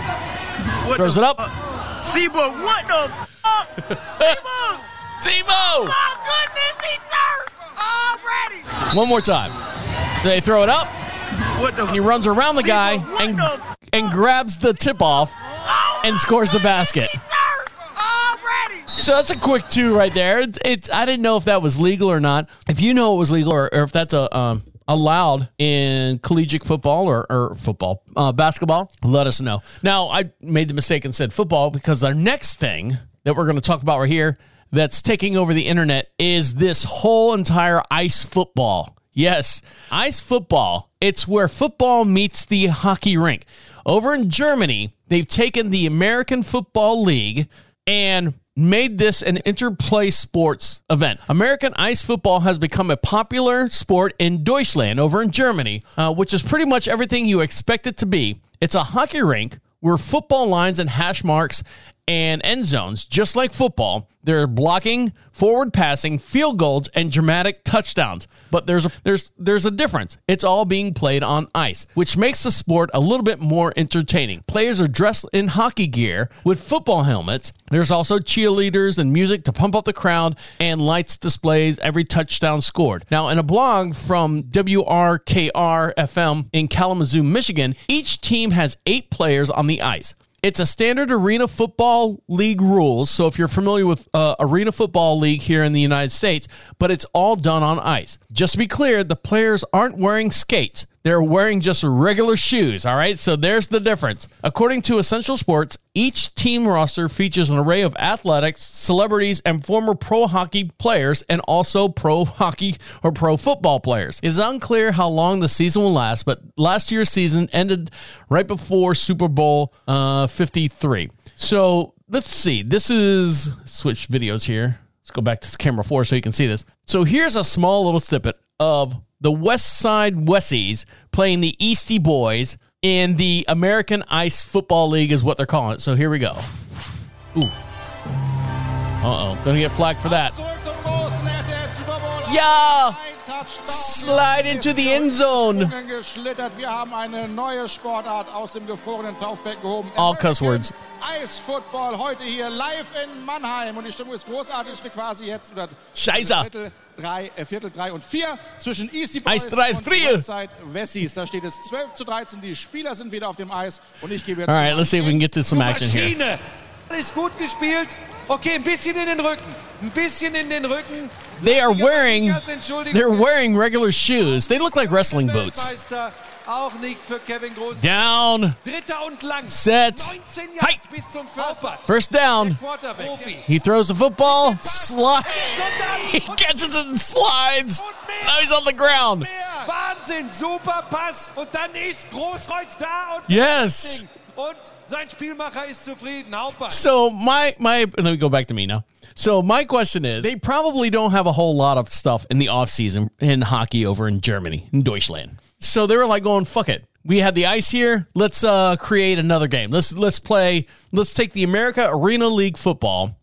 What Throws it up. Sebo, what the fuck? Sebo! Sebo! My goodness, he turned already! One more time. They throw it up. What the and he runs around the guy and and grabs the tip off and scores the basket. So that's a quick two right there. It's, it's, I didn't know if that was legal or not. If you know it was legal or, or if that's a um, allowed in collegiate football or, or football uh, basketball, let us know. Now I made the mistake and said football because our next thing that we're going to talk about right here that's taking over the internet is this whole entire ice football. Yes, ice football. It's where football meets the hockey rink. Over in Germany, they've taken the American Football League and made this an interplay sports event. American ice football has become a popular sport in Deutschland over in Germany, uh, which is pretty much everything you expect it to be. It's a hockey rink where football lines and hash marks and end zones, just like football. They're blocking, forward passing, field goals, and dramatic touchdowns. But there's a there's there's a difference. It's all being played on ice, which makes the sport a little bit more entertaining. Players are dressed in hockey gear with football helmets. There's also cheerleaders and music to pump up the crowd, and lights displays every touchdown scored. Now, in a blog from WRKR FM in Kalamazoo, Michigan, each team has eight players on the ice. It's a standard arena football league rules. So if you're familiar with uh, arena football league here in the United States, but it's all done on ice. Just to be clear, the players aren't wearing skates. They're wearing just regular shoes, all right? So there's the difference. According to Essential Sports, each team roster features an array of athletics, celebrities, and former pro hockey players, and also pro hockey or pro football players. It's unclear how long the season will last, but last year's season ended right before Super Bowl uh, 53. So let's see. This is switch videos here. Let's go back to camera four so you can see this. So here's a small little snippet of the West Side Wessies playing the Eastie Boys in the American Ice Football League, is what they're calling it. So here we go. Ooh. Uh oh. Gonna get flagged for that. Ja! Slide into the end zone. geschlittert. Wir haben eine neue Sportart aus dem gefrorenen Taufbecken gehoben. All cuss words. Eisfootball heute hier live in Mannheim und die Stimmung ist großartig quasi jetzt oder Scheiße. Viertel drei, äh, Viertel drei und vier zwischen Easty Boys Eis drei, und. Westside Wessis. Da steht es 12 zu 13. Die Spieler sind wieder auf dem Eis und ich gebe jetzt All right, let's see if we can get to some action here. Ist gut gespielt. Okay, ein bisschen in den Rücken. Ein bisschen in den Rücken. They are wearing they're wearing regular shoes. They look like wrestling boots. Auch nicht für Kevin Groß. Down. Dritter und lang. Set. 19 Yards bis zum First First down. He throws the football, slide. He catches it and slides. Now he's on the ground. Wahnsinn, super Pass. Und dann ist Großkreuz da und Yes. Und sein Spielmacher ist zufrieden. So my my let me go back to me now. So my question is they probably don't have a whole lot of stuff in the offseason in hockey over in Germany, in Deutschland. So they were like going, fuck it. We had the ice here. Let's uh create another game. Let's let's play let's take the America Arena League football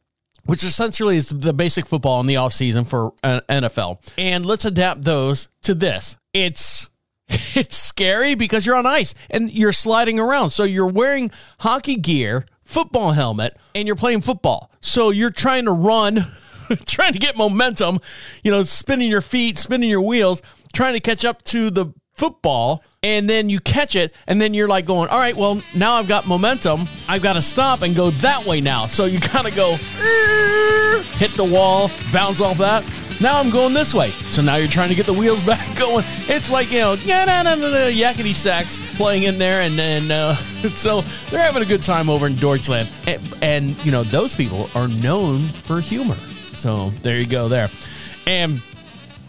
which essentially is the basic football in the offseason for uh, NFL. And let's adapt those to this. It's it's scary because you're on ice and you're sliding around. So you're wearing hockey gear, football helmet, and you're playing football. So you're trying to run, trying to get momentum, you know, spinning your feet, spinning your wheels, trying to catch up to the football and then you catch it and then you're like going all right well now i've got momentum i've got to stop and go that way now so you kind of go hit the wall bounce off that now i'm going this way so now you're trying to get the wheels back going it's like you know yeah no no no no yakety sax playing in there and then uh, so they're having a good time over in deutschland and, and you know those people are known for humor so there you go there and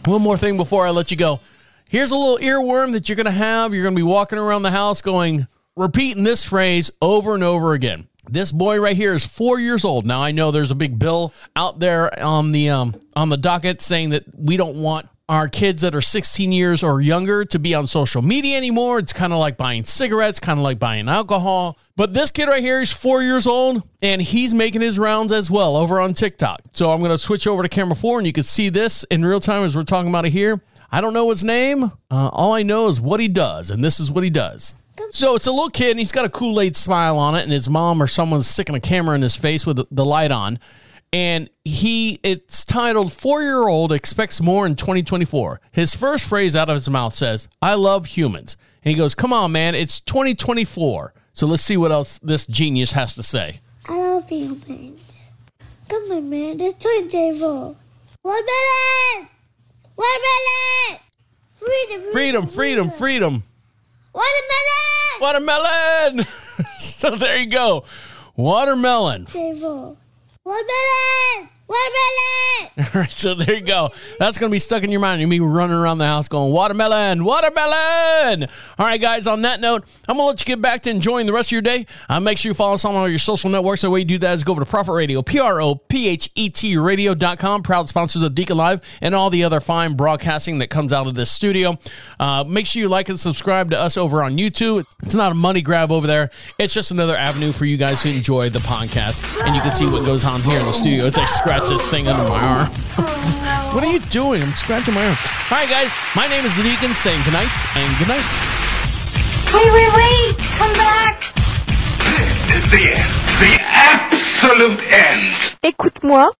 one more thing before I let you go. Here's a little earworm that you're going to have. You're going to be walking around the house going, repeating this phrase over and over again. This boy right here is four years old. Now I know there's a big bill out there on the um, on the docket saying that we don't want our kids that are 16 years or younger to be on social media anymore. It's kind of like buying cigarettes, kind of like buying alcohol. But this kid right here is four years old and he's making his rounds as well over on TikTok. So I'm going to switch over to camera four and you can see this in real time as we're talking about it here. I don't know his name. Uh, all I know is what he does, and this is what he does. So it's a little kid, and he's got a Kool Aid smile on it, and his mom or someone's sticking a camera in his face with the light on. And he, it's titled Four Year Old Expects More in 2024. His first phrase out of his mouth says, I love humans. And he goes, Come on, man, it's 2024. So let's see what else this genius has to say. I love humans. Come on, man. It's time table. One minute! One minute! Freedom! Freedom, freedom, freedom. Watermelon! Watermelon! so there you go. Watermelon. Table. Watermelon! Watermelon! All right, so there you go. That's going to be stuck in your mind. You'll be running around the house going, watermelon, watermelon. All right, guys, on that note, I'm going to let you get back to enjoying the rest of your day. Uh, make sure you follow us on all your social networks. The way you do that is go over to Prophet Radio, P R O P H E T radio.com, proud sponsors of Deacon Live and all the other fine broadcasting that comes out of this studio. Uh, make sure you like and subscribe to us over on YouTube. It's not a money grab over there, it's just another avenue for you guys to enjoy the podcast. And you can see what goes on here in the studio as I scratch this thing under my arm. what are you doing? I'm scratching my arm. All right, guys, my name is the Deacon saying goodnight and good night. Wait, wait, wait! Come back! This is the end. The absolute end. Écoute-moi.